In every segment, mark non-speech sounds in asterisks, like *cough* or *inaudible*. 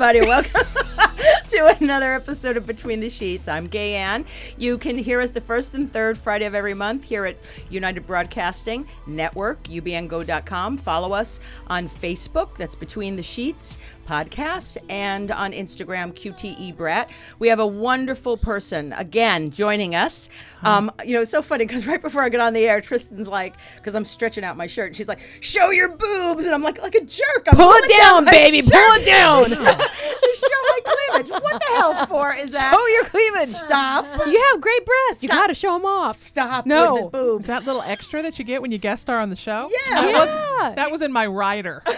everybody. Welcome to another episode of Between the Sheets. I'm Gay Ann. You can hear us the first and third Friday of every month here at United Broadcasting Network, ubngo.com. Follow us on Facebook, that's Between the Sheets podcast, and on Instagram, QTE Brat. We have a wonderful person again joining us. Um, you know, it's so funny because right before I get on the air, Tristan's like, because I'm stretching out my shirt, and she's like, "Show your boobs," and I'm like, like a jerk. I'm Pull it pulling down, baby. shirt Pull it down. *laughs* to show my cleavage. What the hell for is that? Show your cleavage. Stop. You have great breasts. You Stop. got to show them off. Stop No. with the boobs. Is that little extra that you get when you guest star on the show? Yeah. That, Yeah. Was, that was in my rider. *laughs*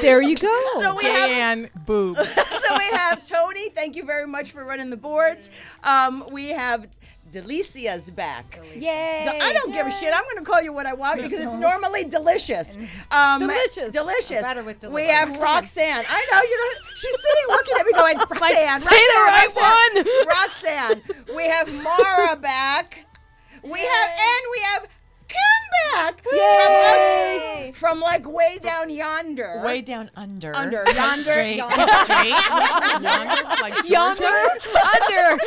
There you go. so we have boobs. *laughs* so we have Tony. Thank you very much for running the boards. Um, we have Delicia's back. Yay! I don't give a shit. I'm going to call you what I want because it's normally delicious. Um, Delicious. Delicious. Better with we have. Roxanne. I know you know. She's sitting looking at me going, *laughs* Roxanne. say the right Roxanne, *laughs* Roxanne. We have Mara back. We have and we have Kim back Yay. from us from like way down yonder. Way down under. Under. Like Yonder. Straight. Yonder. straight. *laughs* Yonder, like Yonder, under,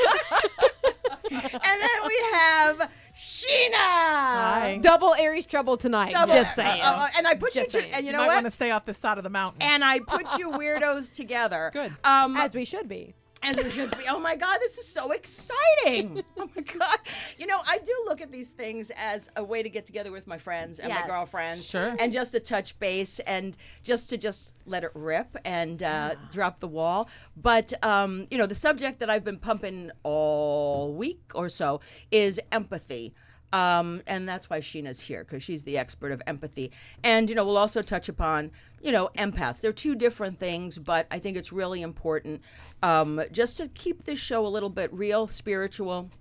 And then we have Sheena. Hi. double Aries trouble tonight. Double- Just saying. uh, uh, and I put Just you, saying. and you You know might what? want to stay off this side of the mountain. and I put you *laughs* weirdos together. Good. Um, As we should be. As it should be. Oh my God, this is so exciting. *laughs* Oh my God. You know, I do look at these things as a way to get together with my friends and my Yes. girlfriends. Sure. And just to touch base and just to just let it rip and uh, drop the wall. But, um, you know, the subject that I've been pumping all week or so is empathy. Um, and that's why Sheena's here because she's the expert of empathy. And you know, we'll also touch upon you know empaths. They're two different things, but I think it's really important um, just to keep this show a little bit real, spiritual,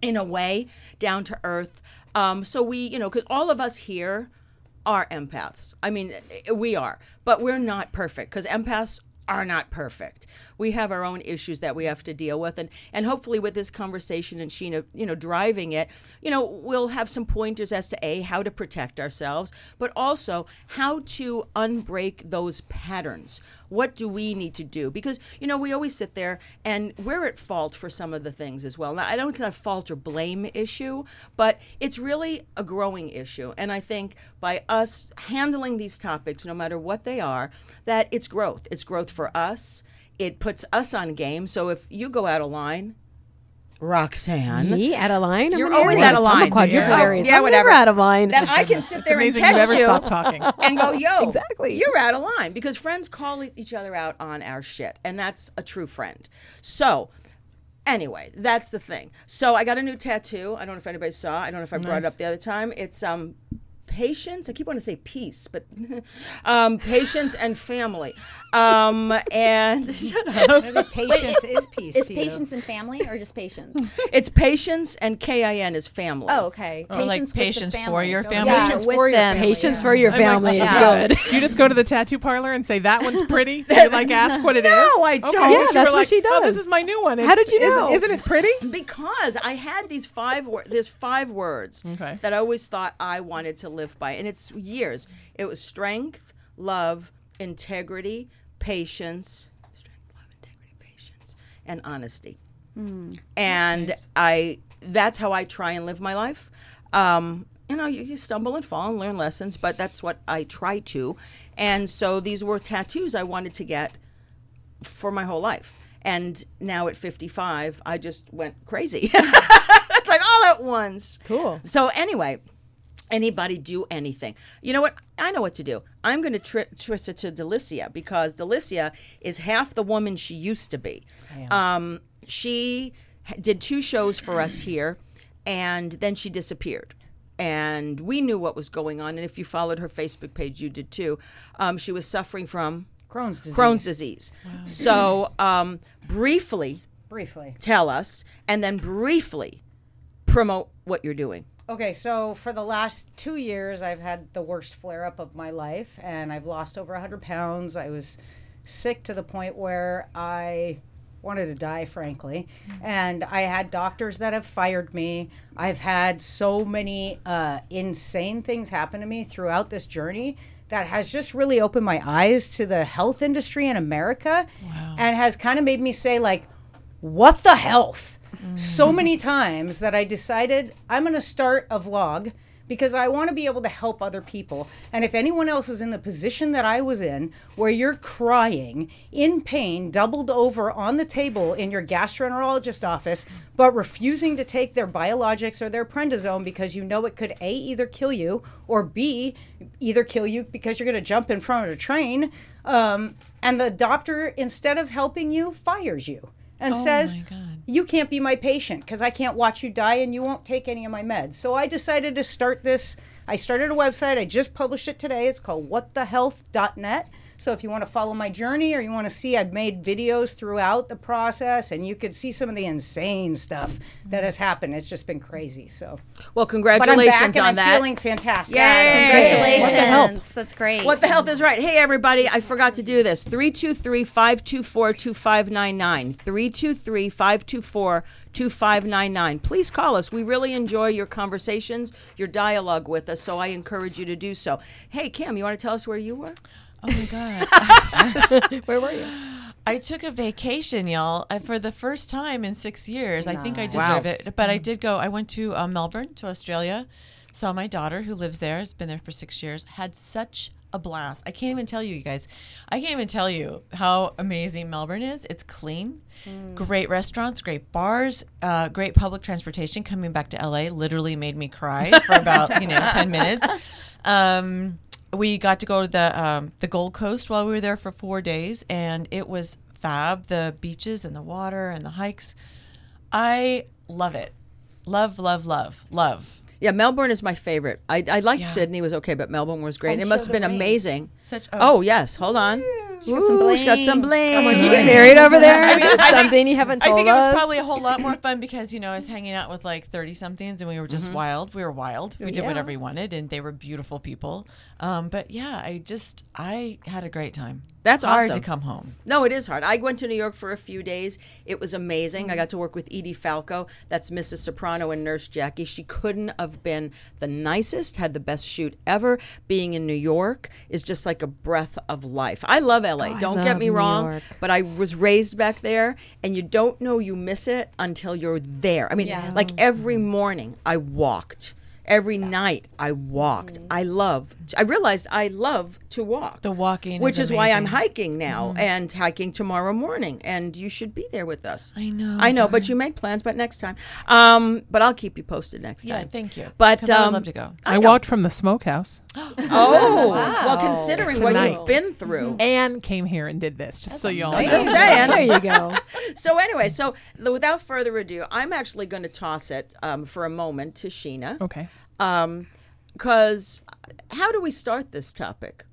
in a way, down to earth. Um, so we, you know, because all of us here are empaths. I mean, we are, but we're not perfect because empaths are not perfect. We have our own issues that we have to deal with, and and hopefully with this conversation and Sheena, you know, driving it, you know, we'll have some pointers as to a how to protect ourselves, but also how to unbreak those patterns. What do we need to do? Because you know, we always sit there and we're at fault for some of the things as well. Now, I know it's not a fault or blame issue, but it's really a growing issue, and I think by us handling these topics, no matter what they are, that it's growth. It's growth for us. It puts us on game. So if you go out of line, Roxanne, Me out of line? You're an always out of line. I'm a quadruple Yeah. Aries. Yeah, I'm whatever. out of line. then I can sit It's there and amazing text you ever you stop talking. *laughs* and go, "Yo, Exactly. you're out of line," because friends call each other out on our shit, and that's a true friend. So. Anyway, that's the thing. So I got a new tattoo. I don't know if anybody saw. I don't know if I brought it up the other time. It's um patience. I keep wanting to say peace, but *laughs* um patience and family. Um and *laughs* shut up. *laughs* Patience is peace. Is to you. patience and family or just patience? It's patience and K I N is family. Oh, okay. Or like with the patience for your family? Yeah, Patience with for your them. family, Patience yeah. for your I'm like, family is yeah. good. You just go to the tattoo parlor and say that one's pretty. Do you like ask what it is? No, I Okay, don't. 'cause Yeah, you were that's what like, she Oh, this is my new one. How did you isn't- know? Isn't it pretty? because I had these five words. There's five words Okay. that I always thought I wanted to live by, and it's years. It was strength, love, integrity, patience, strength, love, integrity, patience, and honesty. and I that's how I try and live my life. Um, you know, you, you stumble and fall and learn lessons, but that's what I try to. And so these were tattoos I wanted to get for my whole life. And now at 55, I just went crazy. *laughs* it's like all at once. Cool. So anyway, anybody do anything. You know what? I know what to do. I'm going to tri- twist it to Delicia because Delicia is half the woman she used to be. Um, she did two shows for us here, and then she disappeared. And we knew what was going on. And if you followed her Facebook page, you did too. Um, she was suffering from Crohn's disease. Crohn's disease. So, um, briefly Briefly. tell us, and then briefly promote what you're doing. Okay, so for the last two years, I've had the worst flare up of my life, and I've lost over 100 pounds. I was sick to the point where I wanted to die, frankly. And I had doctors that have fired me. I've had so many uh, insane things happen to me throughout this journey that has just really opened my eyes to the health industry in America and has kind of made me say like what the health so many times that I decided I'm going to start a vlog because I want to be able to help other people. And if anyone else is in the position that I was in, where you're crying in pain, doubled over on the table in your gastroenterologist office, but refusing to take their biologics or their prednisone because you know it could A, either kill you, or B, either kill you because you're going to jump in front of a train, um, and the doctor, instead of helping you, fires you and oh says, you can't be my patient because I can't watch you die and you won't take any of my meds. So I decided to start this. I started a website. I just published it today. It's called whatthehealth.net. So if you want to follow my journey or you want to see, I've made videos throughout the process and you could see some of the insane stuff that has happened. It's just been crazy. So, Well, congratulations but I'm congratulations back and on I'm that. feeling fantastic. Yay! Congratulations. That's great. What the health is right. Hey, everybody, I forgot to do this. 323 524 2599. 323 524 2599. Please call us. We really enjoy your conversations, your dialogue with us, so I encourage you to do so. Hey, Kim, you want to tell us where you were? Oh my God. *laughs* Where were you? I took a vacation, y'all, uh, for the first time in six years. I think I deserve it. But I did go. I went to uh, Melbourne, to Australia, saw my daughter who lives there, has been there for six years, had such a blast. I can't even tell you, you guys. I can't even tell you how amazing Melbourne is. It's clean, great restaurants, great bars, uh, great public transportation. Coming back to LA literally made me cry for about, you know, 10 minutes. Um, we got to go to the um, the Gold Coast while we were there for four days, and it was fab. The beaches and the water and the hikes. I love it. Love, love, love, love. Yeah, Melbourne is my favorite. I, I liked Sydney was okay, but Melbourne was great. And it must have been rain. amazing. Such Oh, yes. Hold on. She got some Ooh, she got some bling. bling. Did you get married over there? Just something you haven't told us. I told think it was probably a whole lot more fun because you know I was hanging out with like thirty somethings and we were just wild. We were wild. We did whatever we wanted and they were beautiful people. Um, but yeah, I just I had a great time. That's hard awesome. to come home. No, it is hard. I went to New York for a few days. It was amazing. I got to work with Edie Falco. That's Mrs. Soprano and Nurse Jackie. She couldn't have been the nicest, had the best shoot ever. Being in New York is just like a breath of life. I love LA. Don't get me New wrong, York. but I was raised back there, and you don't know you miss it until you're there. I mean, like every morning I walked. Every night I walked. I love. I realized I love to walk. The walking which is is, why I'm hiking now and hiking tomorrow morning. And you should be there with us. I know, I know, but you make plans. But next time, um, but I'll keep you posted next Yeah, time. Yeah, thank you. But 'Cause I would um, love to go. I, know. walked from the smokehouse *gasps* *laughs* Oh, well, considering what you've been through. and came here and did this, just so y'all know. just saying. there you go. *laughs* So anyway, so without further ado, I'm actually going to toss it um, for a moment to Sheena. Okay. Um, because how do we start this topic?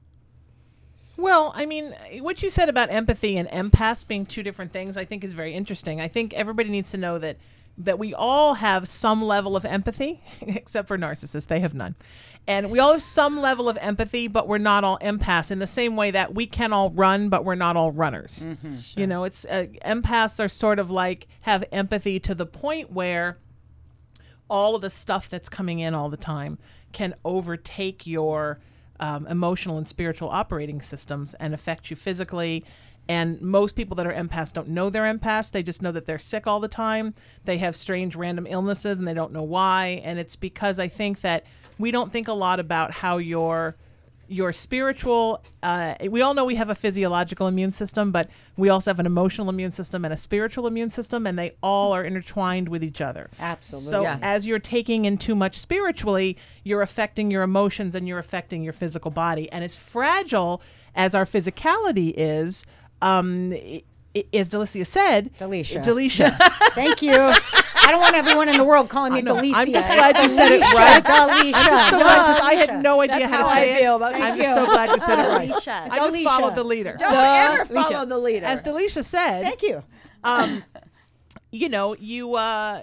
Well, I mean, what you said about empathy and empaths being two different things, I think is very interesting. I think everybody needs to know that that we all have some level of empathy, *laughs* except for narcissists; they have none. And we all have some level of empathy, but we're not all empaths. In the same way that we can all run, but we're not all runners. You know, it's uh, empaths are sort of like have empathy to the point where all of the stuff that's coming in all the time can overtake your um, emotional and spiritual operating systems and affect you physically. And most people that are empaths don't know they're empaths. They just know that they're sick all the time. They have strange random illnesses and they don't know why. And it's because I think that we don't think a lot about how your your spiritual uh, we all know we have a physiological immune system but we also have an emotional immune system and a spiritual immune system and they all are intertwined with each other Absolutely. so Yeah. as you're taking in too much spiritually you're affecting your emotions and you're affecting your physical body and as fragile as our physicality is um as Delicia said Delicia. Delicia *laughs* Thank you. *laughs* I don't want everyone in the world calling me know. Delicia. I'm just glad you said it right. Delicia. I'm just so glad because I had no idea That's how to how I say feel it. about I'm you. just so glad you said it right. Delicia. I just Delicia. followed the leader. Don't ever Alicia. follow the leader. As Delicia said, Thank you. Um, you know, you uh,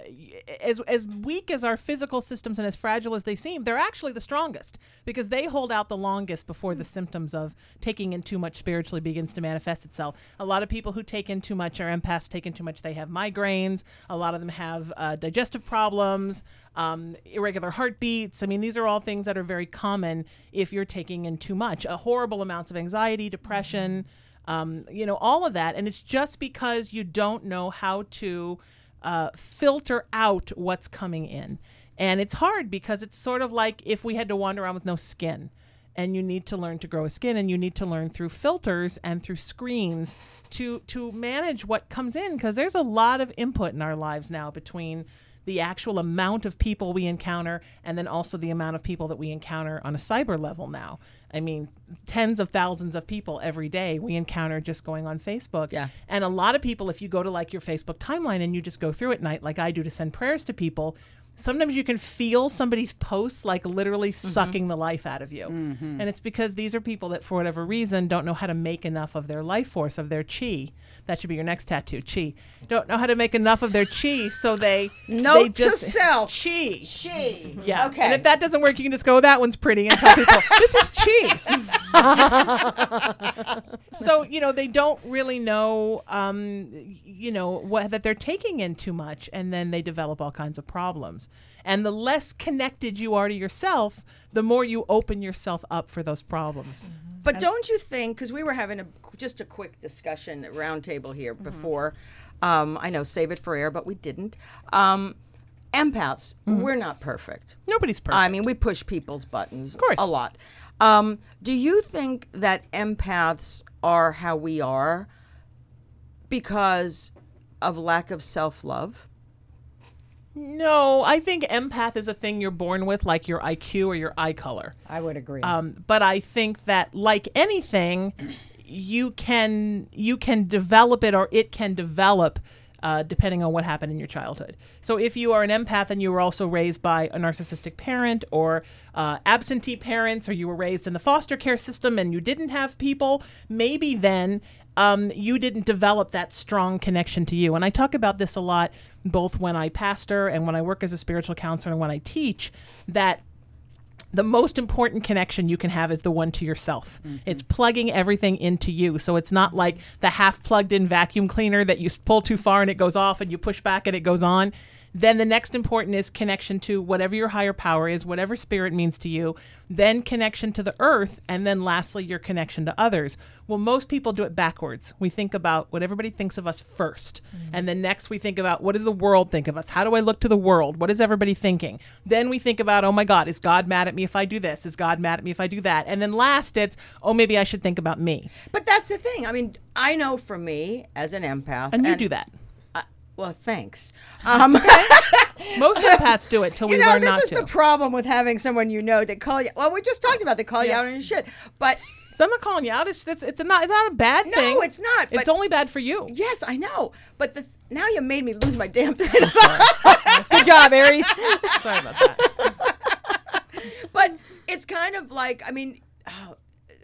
as as weak as our physical systems and as fragile as they seem, they're actually the strongest because they hold out the longest before the symptoms of taking in too much spiritually begins to manifest itself. A lot of people who take in too much are empaths. Take in too much, they have migraines. A lot of them have uh, digestive problems, um, irregular heartbeats. I mean, these are all things that are very common if you're taking in too much. Uh, horrible amounts of anxiety, depression um, you know, all of that. And it's just because you don't know how to uh, filter out what's coming in. And it's hard because it's sort of like if we had to wander around with no skin. And you need to learn to grow a skin, and you need to learn through filters and through screens to to manage what comes in. Because there's a lot of input in our lives now between the actual amount of people we encounter and then also the amount of people that we encounter on a cyber level now. I mean, tens of thousands of people every day we encounter just going on Facebook. Yeah. And a lot of people, if you go to like your Facebook timeline and you just go through at night, like I do to send prayers to people, sometimes you can feel somebody's posts like literally mm-hmm. sucking the life out of you. Mm-hmm. And it's because these are people that, for whatever reason, don't know how to make enough of their life force, of their chi. That should be your next tattoo, chi. Don't know how to make enough of their chi, so they note they just, to self chi. Chi. Yeah. Okay. And if that doesn't work, you can just go, that one's pretty, and tell people *laughs* this is chi. *laughs* so you know they don't really know, um, you know, what that they're taking in too much, and then they develop all kinds of problems. And the less connected you are to yourself, the more you open yourself up for those problems. Mm-hmm. But don't you think? Because we were having a just a quick discussion roundtable here mm-hmm. before. Um, I know save it for air, but we didn't. Um, empaths, mm-hmm. we're not perfect. Nobody's perfect. I mean, we push people's buttons of course. a lot. Um, do you think that empaths are how we are because of lack of self love? No, I think empath is a thing you're born with, like your IQ or your eye color. I would agree. Um, but I think that, like anything, you can you can develop it, or it can develop. Uh, depending on what happened in your childhood. So, if you are an empath and you were also raised by a narcissistic parent or uh, absentee parents, or you were raised in the foster care system and you didn't have people, maybe then um, you didn't develop that strong connection to you. And I talk about this a lot, both when I pastor and when I work as a spiritual counselor and when I teach, that the most important connection you can have is the one to yourself. Mm-hmm. It's plugging everything into you. So it's not like the half plugged in vacuum cleaner that you pull too far and it goes off and you push back and it goes on. Then the next important is connection to whatever your higher power is, whatever spirit means to you. Then connection to the earth. And then lastly, your connection to others. Well, most people do it backwards. We think about what everybody thinks of us 1st mm-hmm. And then next, we think about what does the world think of us? How do I look to the world? What is everybody thinking? Then we think about, oh my God, is God mad at me if I do this? Is God mad at me if I do that? And then last, it's, oh, maybe I should think about me. But that's the thing. I mean, I know for me as an empath. And, and you do that well, thanks. *laughs* Um, *laughs* Most empaths do it till we you know, learn not to. This is the problem with having someone you know to call you. Well, we just talked about they call yeah. you out on your shit, but. *laughs* Not calling you out. It's it's it's not it's not a bad thing. No, it's not. It's only bad for you. Yes, I know. But the now you made me lose my damn thing. Good job, Aries. sorry about that. but it's kind of like I mean, oh,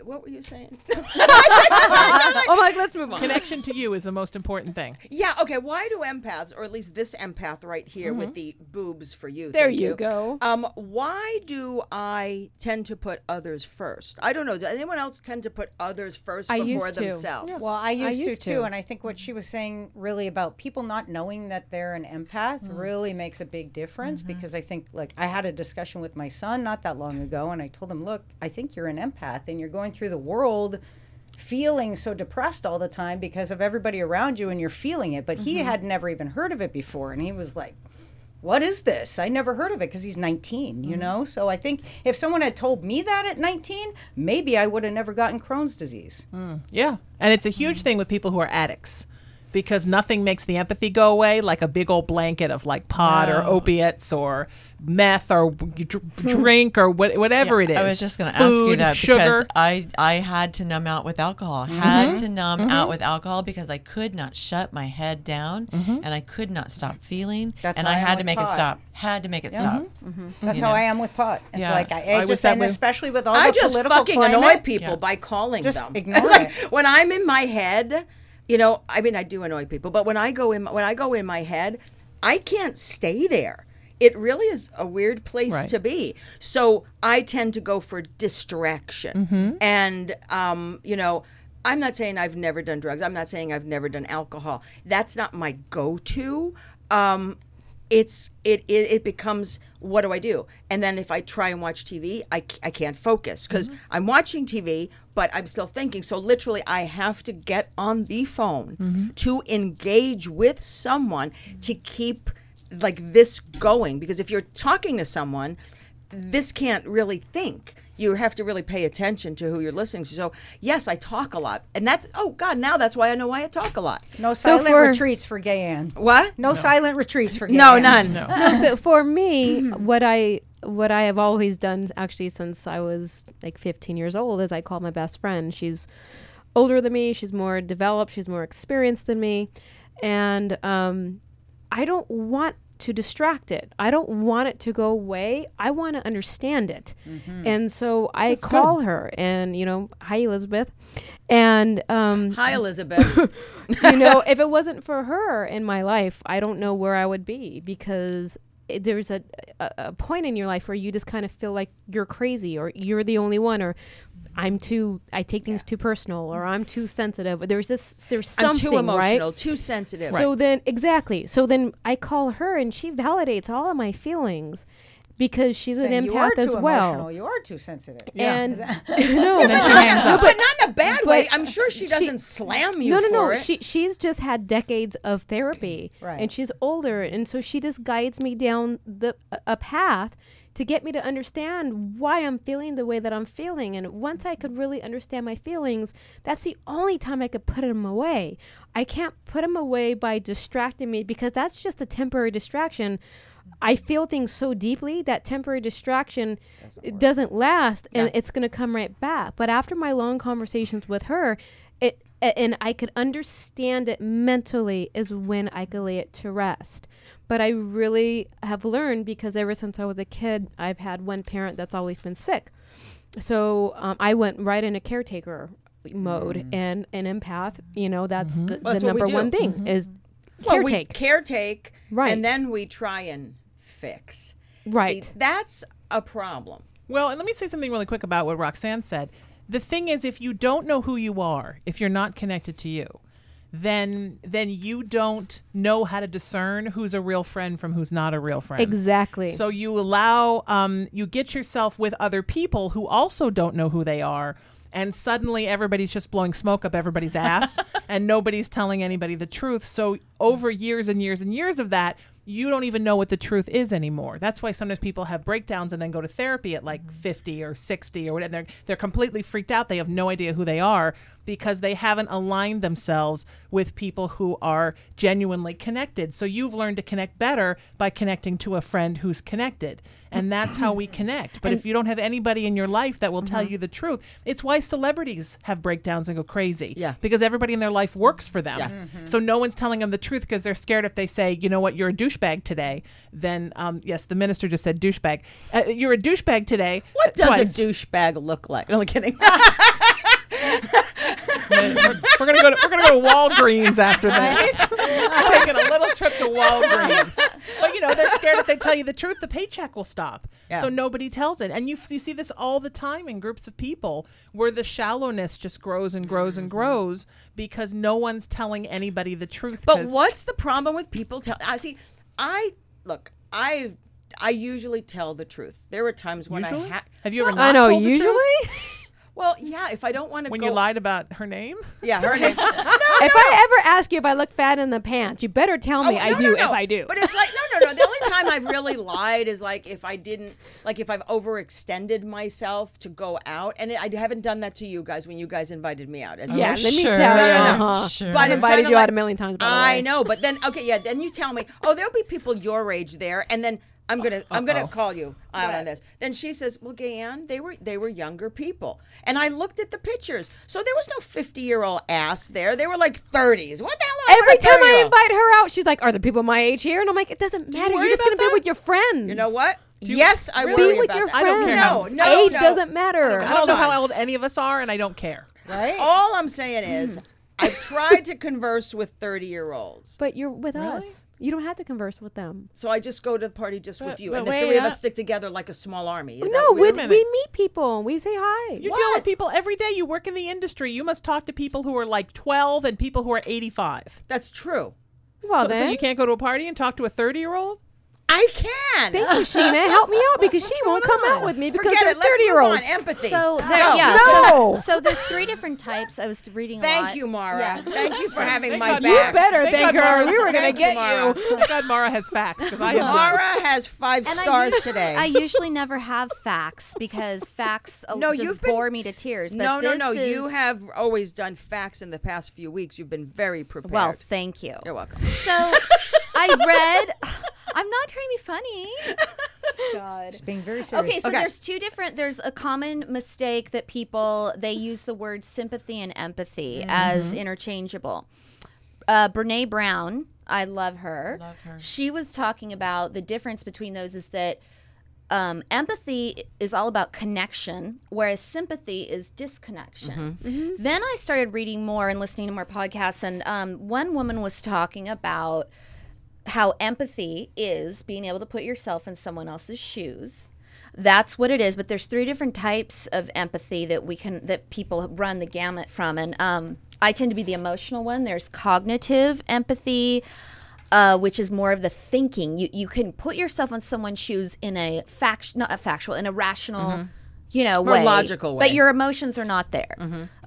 what were you saying? *laughs* I'm like, let's move on. Connection to you is the most important thing. Yeah. Okay. Why do empaths, or at least this empath right here mm-hmm. with the boobs for you? There you, you, go. Um, why do I tend to put others first? I don't know. Does anyone else tend to put others first I before used themselves? To. Well, I used, I used to, to, too, and I think what she was saying really about people not knowing that they're an empath mm. really makes a big difference mm-hmm. because I think like I had a discussion with my son not that long ago, and I told him, look, I think you're an empath, and you're going through the world feeling so depressed all the time because of everybody around you and you're feeling it. But mm-hmm. he had never even heard of it before. And he was like, what is this? I never heard of it because he's 19, you mm-hmm. know? So I think if someone had told me that at 19, maybe I would have never gotten Crohn's disease. Mm. Yeah. And it's a huge mm. thing with people who are addicts because nothing makes the empathy go away like a big old blanket of like pot no. or opiates or meth or drink or what, whatever yeah, it is. I was just going to ask you that sugar. because I I had to numb out with alcohol. Mm-hmm. Had to numb mm-hmm. out with alcohol because I could not shut my head down mm-hmm. and I could not stop feeling. That's and I, I had to make pot. it stop. Had to make it yeah. stop. Mm-hmm. Mm-hmm. That's you how know? I am with pot. It's yeah. like I, I just and especially with all I the just political fucking climate, annoy people by calling just them. *laughs* Ignore like, it. When I'm in my head you know, I mean, I do annoy people, but when I go in, when I go in my head, I can't stay there. It really is a weird place Right. to be. So I tend to go for distraction, Mm-hmm. and um, you know. I'm not saying I've never done drugs. I'm not saying I've never done alcohol. That's not my go-to. Um, it's it, it it becomes what do I do? And then if I try and watch TV, I, I can't focus because I'm watching TV, but I'm still thinking. So literally, I have to get on the phone to engage with someone to keep like this going. Because if you're talking to someone, this can't really think. You have to really pay attention to who you're listening to. So yes, I talk a lot, and that's oh god, now that's why I know why I talk a lot. No So silent for- retreats for gay Ann. What? No, silent retreats for gay No, Ann. none. No, *laughs* so for me, what I what I have always done actually since I was like 15 years old is I call my best friend. She's older than me. She's more developed. She's more experienced than me, and um, I don't want to distract it. I don't want it to go away. I want to understand it, and so I call her and you know, hi Elizabeth, and um, Hi, Elizabeth. *laughs* you know, if it wasn't for her in my life, I don't know where I would be because it, there's a, a a point in your life where you just kind of feel like you're crazy or you're the only one or I'm too I take things too personal or I'm too sensitive. There's this there's something. I'm too emotional, right. too sensitive. So then exactly. So then I call her and she validates all of my feelings because she's Saying an you are empath as too well. emotional. You are too sensitive. And *laughs* no, *laughs* she hangs up. but not in a bad way. but I'm sure she doesn't slam you no, no, no. it. She she's just had decades of therapy, *clears throat* Right. and she's older, and so she just guides me down the a path to get me to understand why I'm feeling the way that I'm feeling. And once I could really understand my feelings, that's the only time I could put them away. I can't put them away by distracting me because that's just a temporary distraction. I feel things so deeply that temporary distraction it doesn't last and it's going to come right back. But after my long conversations with her, it and I could understand it mentally is when I could lay it to rest. But I really have learned because ever since I was a kid, I've had one parent that's always been sick. So um, I went right into caretaker mode mm. and an empath. You know, that's mm-hmm. the, Well, that's the number one thing mm-hmm. is well, we caretake. caretake, Right. and then we try and fix. Right. See, that's a problem. Well, and let me say something really quick about what Roxanne said. The thing is, if you don't know who you are, if you're not connected to you, then then you don't know how to discern who's a real friend from who's not a real friend. Exactly. So you allow, um, you get yourself with other people who also don't know who they are. And suddenly everybody's just blowing smoke up everybody's ass *laughs* and nobody's telling anybody the truth. So over years and years and years of that, you don't even know what the truth is anymore. That's why sometimes people have breakdowns and then go to therapy at like mm-hmm. 50 or 60 or whatever. They're, they're completely freaked out. They have no idea who they are because they haven't aligned themselves with people who are genuinely connected. So you've learned to connect better by connecting to a friend who's connected. And that's how we *laughs* connect. But if you don't have anybody in your life that will tell you the truth, it's why celebrities have breakdowns and go crazy. Yeah. Because everybody in their life works for them. Yes. So no one's telling them the truth because they're scared if they say, you know what, you're a douchebag today, then, um, yes, the minister just said douchebag. Uh, you're a douchebag today. What uh, does twice. a douchebag look like? No, I'm kidding. *laughs* *laughs* we're, we're gonna go to we're gonna go to Walgreens after this. *laughs* We're taking a little trip to Walgreens. But you know, they're scared if they tell you the truth, the paycheck will stop. Yeah. So nobody tells it. And you you see this all the time in groups of people where the shallowness just grows and grows and mm-hmm. grows because no one's telling anybody the truth. But what's the problem with people tell? I see. I look. I I usually tell the truth. There were times when Usually? I had. Have you ever Well, not I know. told the truth? Usually, *laughs* Well, yeah. If I don't want to when go, you lied about her name? Yeah, her name. *laughs* if I ever ask you if I look fat in the pants, you better tell me Oh, I no, do. no, no. If I do, But it's like no, no, no. The only time I've really *laughs* lied is like if I didn't, like if I've overextended myself to go out, and I haven't done that to you guys when you guys invited me out. As yeah, let me sure. tell No, you. no, no. uh-huh. Sure. But I've invited kinda you out a million times. By the I know, but then okay, yeah. Then you tell me, oh, there'll be people your age there, and then I'm gonna I'm gonna call you out on this. Then she says, well, Gayanne, they were they were younger people, and I looked at the pictures, so there was no 50 year old ass there. They were like 30s. What the hell? am Every time I invite her out, she's like, "Are the people my age here?" And I'm like, "It doesn't matter. worry You're just gonna be with your friends. You know what? yes, I really? worry Be with about your that. friends. I don't care No, no, age no. doesn't matter. I Hold don't know how old any of us are, and I don't care. Right? *laughs* All I'm saying is, I've tried to converse with 30 year olds. But you're with us. You don't have to converse with them. So I just go to the party just with But- you. but And the wait, three of us stick together like a small army. Is that no, what we, we're- meet people. and We say hi. You deal What? with people every day. You work in the industry. You must talk to people who are like 12 and people who are 85. That's true. well, so, so then. you can't go to a party and talk to a 30 year old? I can. Thank you, Sheena. Help me out because *laughs* she won't come out with me because Forget they're 30 year move olds. Empathy. So there, Go. yeah. No. So, so there's three different types. I was reading a lot. Thank you, Mara. Yes. Thank you for having Thank my God- You back. better Thank thank her. We were going to Thank get Mara. *laughs* you. Thank God Mara has facts because I have none. Mara has five And I stars usually, today. I usually never have facts because facts uh, No, just you've been- bore me to tears. But no, no, this no. You have always done facts in the past few weeks. You've been very prepared. Well, thank you. You're welcome. So *laughs* I read. *sighs* I'm not trying to be funny. God. Being very serious. Okay, so Okay. there's two different. There's a common mistake that people they use the word sympathy and empathy as interchangeable. Uh, Brene Brown, I love her. Love her. She was talking about the difference between those is that um, empathy is all about connection, whereas sympathy is disconnection. Then I started reading more and listening to more podcasts, and um, one woman was talking about how empathy is being able to put yourself in someone else's shoes. That's what it is. But there's three different types of empathy that we can that people run the gamut from, and um, I tend to be the emotional one. There's cognitive empathy, uh, which is more of the thinking. You you can put yourself on someone's shoes in a fact, not a factual, in a rational. You know, More way, logical way but your emotions are not there.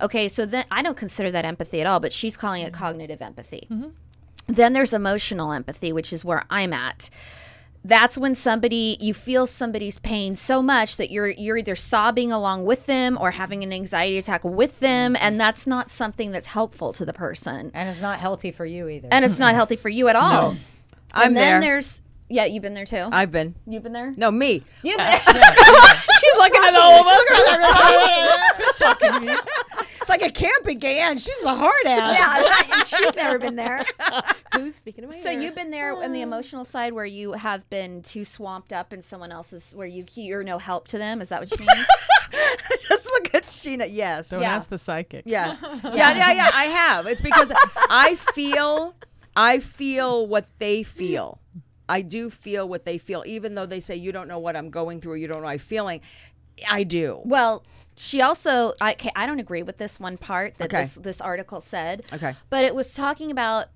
Okay, so then I don't consider that empathy at all. But she's calling it cognitive empathy. Then there's emotional empathy, which is where I'm at. That's when somebody you feel somebody's pain so much that you're you're either sobbing along with them or having an anxiety attack with them, mm-hmm. and that's not something that's helpful to the person, and it's not healthy for you either. and it's not healthy for you at all. I'm and then there. there's yeah, you've been there too. I've been. you've been there. No, me. You've been uh, *laughs* *laughs* She's looking at all of us. *laughs* It's like a camping gay Ann. She's the hard ass. yeah, *laughs* she's never been there. Who's speaking of my So ear? you've been there on the uh. emotional side where you have been too swamped up in someone else's, where you you're no help to them. Is that what you mean? *laughs* Just look at Sheena. Yes. Don't Yeah. ask the psychic. *laughs* Yeah. yeah, yeah, yeah. I have. It's because I feel, I feel what they feel. I do feel what they feel, even though they say you don't know what I'm going through, you don't know what I'm feeling. I do. Well, she also I okay, I don't agree with this one part that Okay. this this article said. Okay. But it was talking about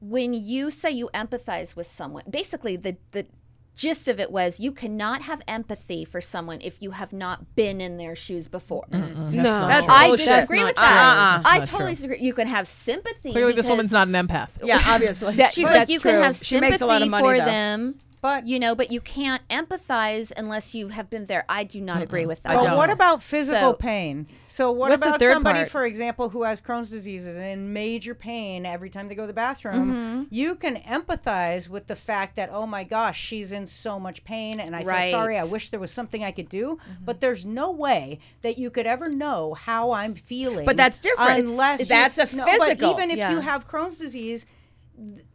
when you say you empathize with someone. Basically the the gist of it was you cannot have empathy for someone if you have not been in their shoes before. no. That's I disagree with That's not that. true. I totally true. disagree. You can have sympathy. Clearly, this woman's not an empath. Yeah, obviously. That- She's like you true. can have She sympathy makes a lot of money, for though. them, But- you know, but you can't empathize unless you have been there. I do not agree with that. I But what about physical So- pain? So what What's the about third somebody, part? for example, who has Crohn's disease is in major pain every time they go to the bathroom? Mm-hmm. You can empathize with the fact that oh my gosh, she's in so much pain, and I feel sorry. I wish there was something I could do, but there's no way that you could ever know how I'm feeling. But that's different. It's- Unless that's a no, physical. But even if Yeah. you have Crohn's disease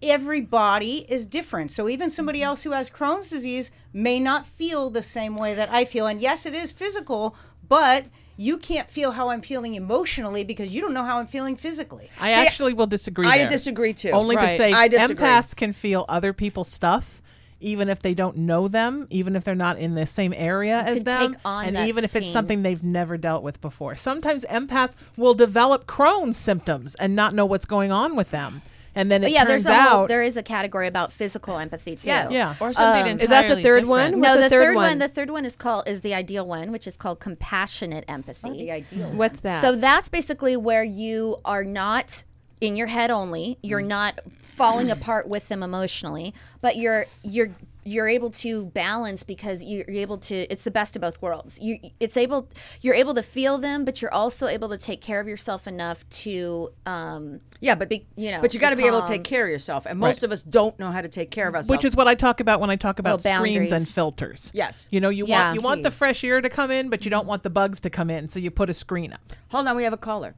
every body is different. So even somebody mm-hmm. else who has Crohn's disease may not feel the same way that I feel. And yes, it is physical, but you can't feel how I'm feeling emotionally because you don't know how I'm feeling physically. I actually will disagree. I there. disagree too. Only to say I disagree. empaths can feel other people's stuff. Even if they don't know them, even if they're not in the same area as them, and even if it's pain. something they've never dealt with before. Sometimes empaths will develop Crohn's symptoms and not know what's going on with them. And then it But yeah, turns there's a whole, out there is a category about physical empathy too. Yes. Yeah. Or something Um, entirely is that the third different. one? No, the, the third third one? one? The third one is called is the ideal one, which is called compassionate empathy. The ideal. What's that? So that's basically where you are not in your head only. You're not falling apart with them emotionally, but you're you're you're able to balance because you're able to it's the best of both worlds you it's able you're able to feel them but you're also able to take care of yourself enough to um yeah, but be- you know, but you got to be able to take care of yourself, and most of us don't know how to take care of ourselves. which is what I talk about when I talk about Well, screens and filters. Yes. You know, you Yeah. want you want the fresh air to come in, but you don't want the bugs to come in, so you put a screen up. Hold on, we have a caller.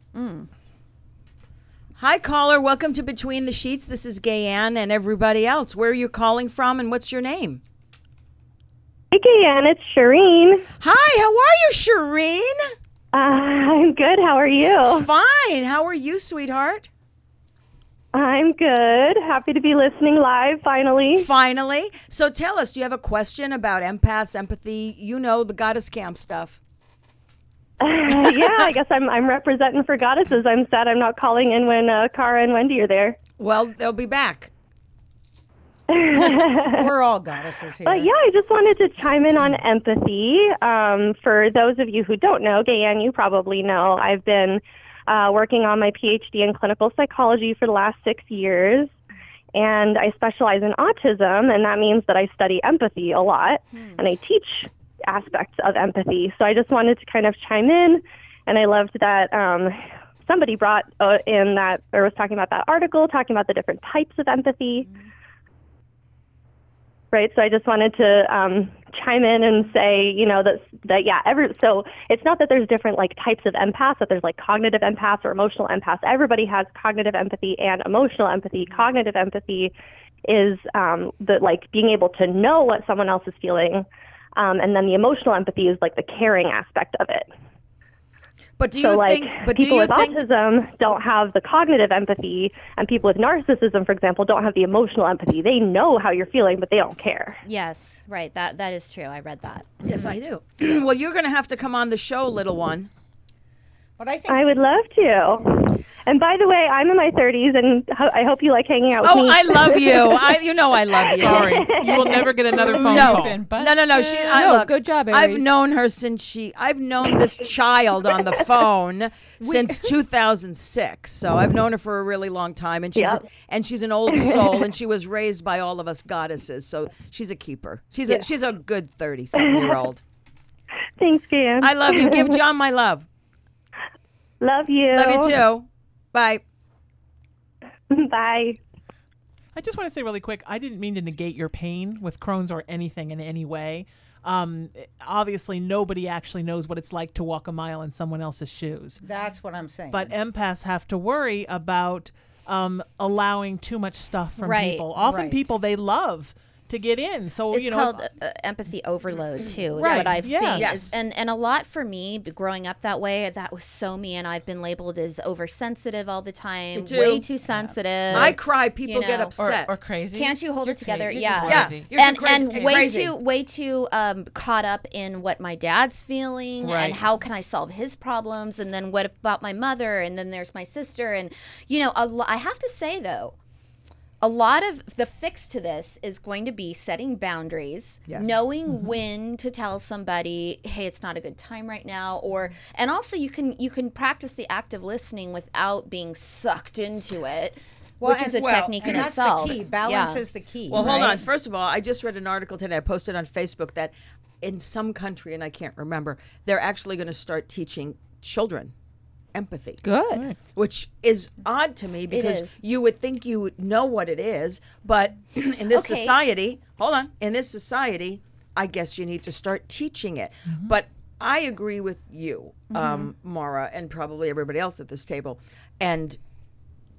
Hi, caller. Welcome to Between the Sheets. This is Gay Ann and everybody else. Where are you calling from, and what's your name? Hey, Ann, it's Shireen. Hi, how are you, Shireen? Uh, I'm good. How are you? Fine. How are you, sweetheart? I'm good. Happy to be listening live finally. Finally. So tell us, do you have a question about empaths, empathy? You know the goddess camp stuff. *laughs* yeah, I *laughs* guess I'm I'm representing for goddesses. I'm sad I'm not calling in when uh, Cara and Wendy are there. Well, they'll be back. *laughs* We're all goddesses here. But yeah, I just wanted to chime in on empathy. Um, for those of you who don't know, Gayanne, you probably know, I've been uh, working on my PhD in clinical psychology for the last six years. And I specialize in autism, and that means that I study empathy a lot, and I teach aspects of empathy. So I just wanted to kind of chime in, and I loved that um, somebody brought uh, in that, or was talking about that article, talking about the different types of empathy right? So I just wanted to um, chime in and say, you know, that that yeah, every so it's not that there's different like types of empaths, that there's like cognitive empaths or emotional empaths. Everybody has cognitive empathy and emotional empathy. Cognitive empathy is um, the like being able to know what someone else is feeling, um, and then the emotional empathy is like the caring aspect of it. But do you So, like, think? But do people you with think? autism don't have the cognitive empathy, and people with narcissism, for example, don't have the emotional empathy. They know how you're feeling, but they don't care. Yes, right. That that is true. I read that. Yes, I do. *clears throat* well, you're going to have to come on the show, little one. But I think I would love to. And by the way, I'm in my 30s, and ho- I hope you like hanging out with me. Oh, me. I love you. *laughs* I, you know, I love you. Sorry, you will never get another phone No, call. No, no, no. She, I, No, look, good job, I've known her since she. I've known this child on the *laughs* phone since 2006. So I've known her for a really long time, and she's Yeah. a, and she's an old soul, and *laughs* she was raised by all of us goddesses. So she's a keeper. She's a she's a good 30 something year old. Thanks, Gan. I love you. Give John my love. Love you. Love you too. Bye. *laughs* Bye. I just want to say really quick, I didn't mean to negate your pain with Crohn's or anything in any way. Um, obviously, nobody actually knows what it's like to walk a mile in someone else's shoes. that's what I'm saying. But empaths have to worry about um, allowing too much stuff from Right, people. Often, right. people they love to get in. So It's you know, called uh, empathy overload too. Is Right, what I've yeah. seen. Yes. And and a lot for me growing up that way. That was so me, and I've been labeled as oversensitive all the time, too. way too sensitive. I cry. People get know, or- or, upset. or crazy. Can't you hold You're it together? cra- you're yeah, just Yeah. crazy. You're and crazy. and way Crazy. too way too um, caught up in what my dad's feeling Right. and how can I solve his problems and then what about my mother and then there's my sister and you know a lo- I have to say though a lot of the fix to this is going to be setting boundaries Yes. knowing mm-hmm. when to tell somebody hey it's not a good time right now or and also you can you can practice the active listening without being sucked into it Well, which is a well, technique and in that's itself the key. Balance Yeah. is the key. Well, hold on. First of all, I just read an article today. I posted on Facebook that in some country, and I can't remember, they're actually going to start teaching children empathy. Good. Which is odd to me because is. you would think you would know what it is, but in this Okay. society, hold on, in this society, I guess you need to start teaching it. Mm-hmm. But I agree with you, mm-hmm. um, Mara, and probably everybody else at this table, and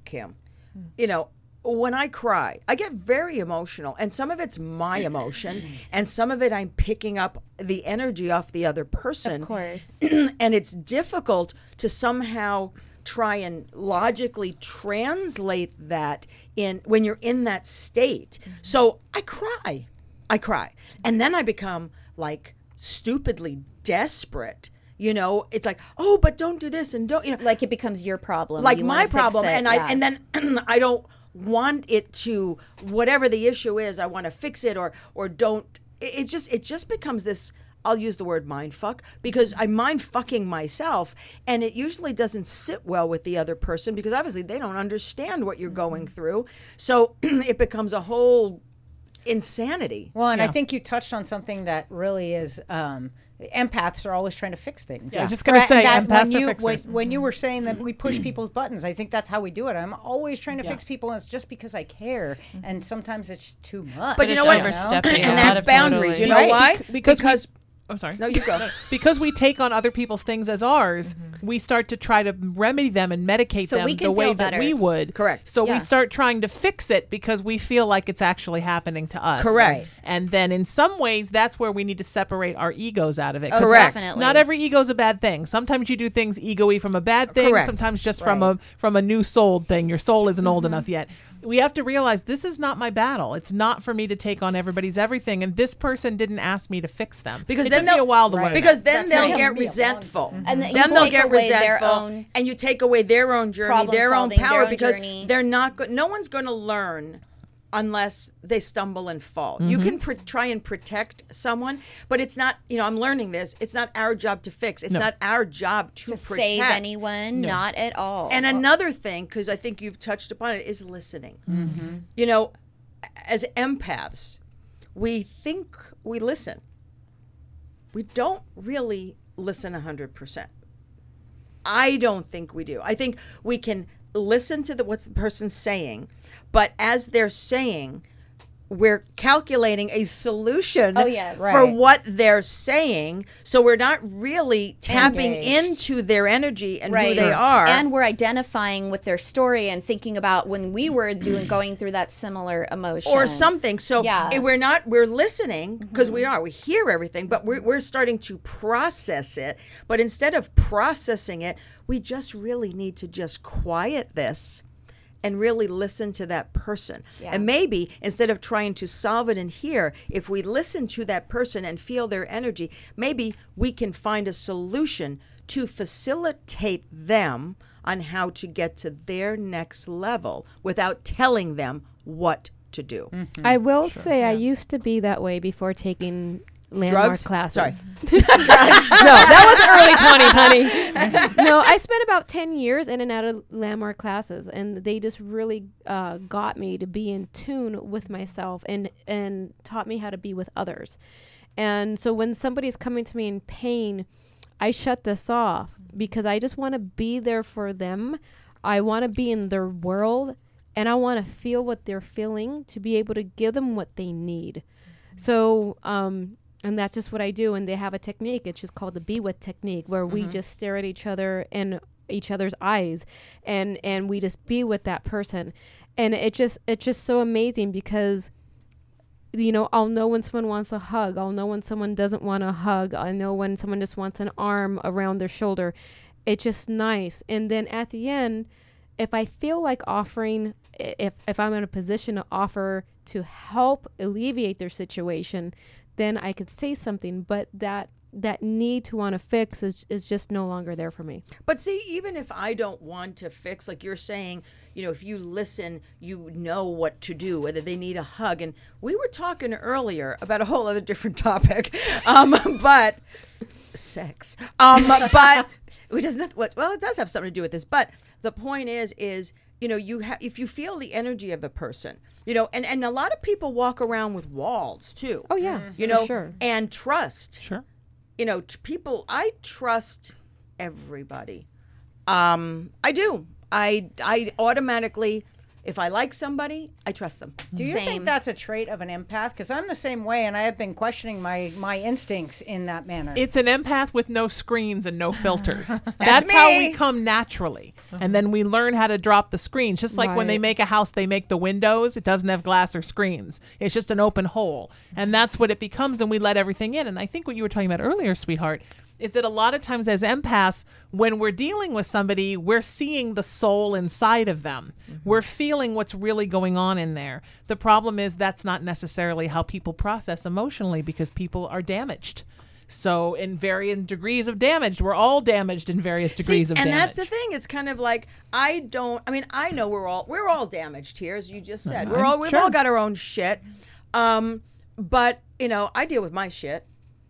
Kim. Mm. You know, when I cry, I get very emotional, and some of it's my emotion, *clears throat* and some of it I'm picking up the energy off the other person. of course *clears throat* and it's difficult to somehow try and logically translate that in when you're in that state. Mm-hmm. So I cry. I cry. And then I become like stupidly desperate. You know, it's like, "Oh, but don't do this and don't, you know, like it becomes your problem like You my problem and yeah. I and then *clears throat* I don't want it to whatever the issue is I want to fix it or or don't it, it just it just becomes this I'll use the word mind fuck because I'm mind fucking myself and it usually doesn't sit well with the other person because obviously they don't understand what you're going Mm-hmm. through so *clears throat* it becomes a whole insanity Well, and I think you touched on something that really is. Um, empaths are always trying to fix things. Yeah, I'm just gonna Right, say that empaths when are you, fixers. When, when you were saying that we push mm. people's buttons, I think that's how we do it. I'm always trying to fix people, and it's just because I care, mm-hmm. and sometimes it's too much. but you know what overstepping a and that's boundaries totally- you know Right. why Bec- because we- because I'm sorry. no you go *laughs* because we take on other people's things as ours, Mm-hmm. we start to try to remedy them and medicate So them we can the way feel that better. we would. Correct. So Yeah. we start trying to fix it because we feel like it's actually happening to us. Correct. And then in some ways, that's where we need to separate our egos out of it. Oh, 'Cause Correct. definitely. Not every ego is a bad thing. Sometimes you do things ego-y from a bad thing. Correct. Sometimes just from a from a new soul thing. Your soul isn't old enough yet. We have to realize this is not my battle. It's not for me to take on everybody's everything. And this person didn't ask me to fix them Because it then took they'll- a while to learn. because then That's they'll right. get Can be a long resentful. And then then they'll get away their resentful, own and you take away their own journey, their own solving, their power, own because journey. they're not. Go- no one's going to learn unless they stumble and fall. You Mm-hmm. can pr- try and protect someone, but it's not. You know, I'm learning this. It's not our job to fix. It's not our job to, to protect save anyone, not at all. And another thing, because I think you've touched upon it, is listening. Mm-hmm. You know, as empaths, we think we listen. We don't really listen 100%. I don't think we do. I think we can listen to the what's the person saying, but as they're saying, we're calculating a solution Oh, yes. for Right. what they're saying. So we're not really tapping Engaged. into their energy and who they are. And we're identifying with their story and thinking about when we were doing *clears throat* going through that similar emotion. or something. So Yeah. Mm-hmm. if we're not we're listening because we are we hear everything, but we're we're starting to process it. But instead of processing it, we just really need to just quiet this and really listen to that person. Yeah. And maybe instead of trying to solve it in here, if we listen to that person and feel their energy, maybe we can find a solution to facilitate them on how to get to their next level without telling them what to do. Mm-hmm. I will say I used to be that way before taking landmark Drugs? classes. *laughs* *laughs* no, that was early 20s, honey. *laughs* no, I spent about 10 years in and out of landmark classes, and they just really uh, got me to be in tune with myself and, and taught me how to be with others. And so when somebody's coming to me in pain, I shut this off because I just want to be there for them. I want to be in their world and I want to feel what they're feeling to be able to give them what they need. So, um, and that's just what I do. And they have a technique. It's just called the be with technique, where we mm-hmm. just stare at each other in each other's eyes, and and we just be with that person. And it just it's just so amazing because you know, I'll know when someone wants a hug. I'll know when someone doesn't want a hug. I know when someone just wants an arm around their shoulder. It's just nice. And then at the end, if I feel like offering, if, if I'm in a position to offer to help alleviate their situation, then I could say something. But that that need to want to fix is, is just no longer there for me. But see, even if I don't want to fix, like you're saying, you know, if you listen, you know what to do, whether they need a hug. And we were talking earlier about a whole other different topic, *laughs* um, but sex. Um, but which is not. Well, it does have something to do with this. But the point is, is you know, you have if you feel the energy of a person, you know, and and a lot of people walk around with walls too. Oh yeah, you know, sure. and trust Sure. you know, t- people. I trust everybody. Um, I do. I I automatically, if I like somebody, I trust them. Do you Same. think that's a trait of an empath? Because I'm the same way, and I have been questioning my my instincts in that manner. It's an empath with no screens and no *laughs* filters. That's, how we come naturally. And then we learn how to drop the screens. Just like when they make a house, they make the windows. It doesn't have glass or screens. It's just an open hole. And that's what it becomes. And we let everything in. And I think what you were talking about earlier, sweetheart, is that a lot of times as empaths, when we're dealing with somebody, we're seeing the soul inside of them. We're feeling what's really going on in there. The problem is that's not necessarily how people process emotionally because people are damaged. So, in varying degrees of damage, we're all damaged in various degrees See, of and damage. And that's the thing. It's kind of like I don't. I mean, I know we're all we're all damaged here, as you just said. We're all we've all got our own shit. Um, but you know, I deal with my shit.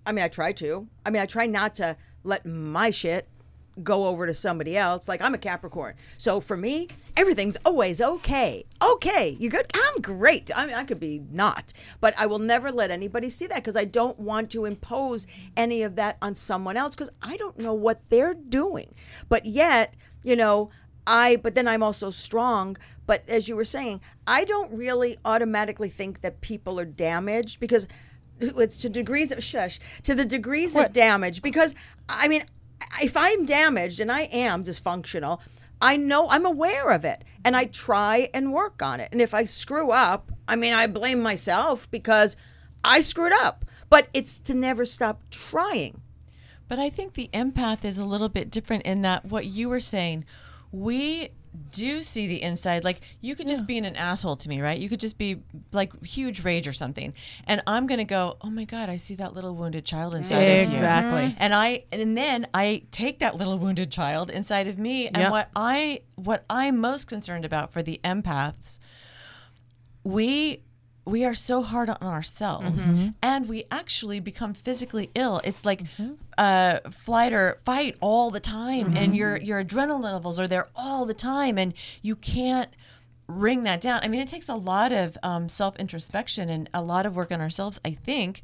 I mean, I try to. I mean, I try not to let my shit go over to somebody else. Like I'm a Capricorn, so for me, everything's always okay. Okay, you good? I'm great. I mean, I could be not, but I will never let anybody see that because I don't want to impose any of that on someone else because I don't know what they're doing. But yet, you know, I. But then I'm also strong. But as you were saying, I don't really automatically think that people are damaged because it's to degrees of shush to the degrees of damage because I mean if I'm damaged and I am dysfunctional, I know I'm aware of it and I try and work on it. And if I screw up, I mean, I blame myself because I screwed up. But it's to never stop trying. But I think the empath is a little bit different in that what you were saying, we do see the inside. Like you could just be an asshole to me, right? You could just be like huge rage or something, and I'm gonna go, oh my god, I see that little wounded child inside of you. Exactly. Mm-hmm. And I and then I take that little wounded child inside of me, and Yep. what I what I'm most concerned about for the empaths, we we are so hard on ourselves mm-hmm. and we actually become physically ill it's like mm-hmm. Uh, flight or fight all the time and your your adrenaline levels are there all the time and you can't wring that down i mean it takes a lot of um, self-introspection and a lot of work on ourselves i think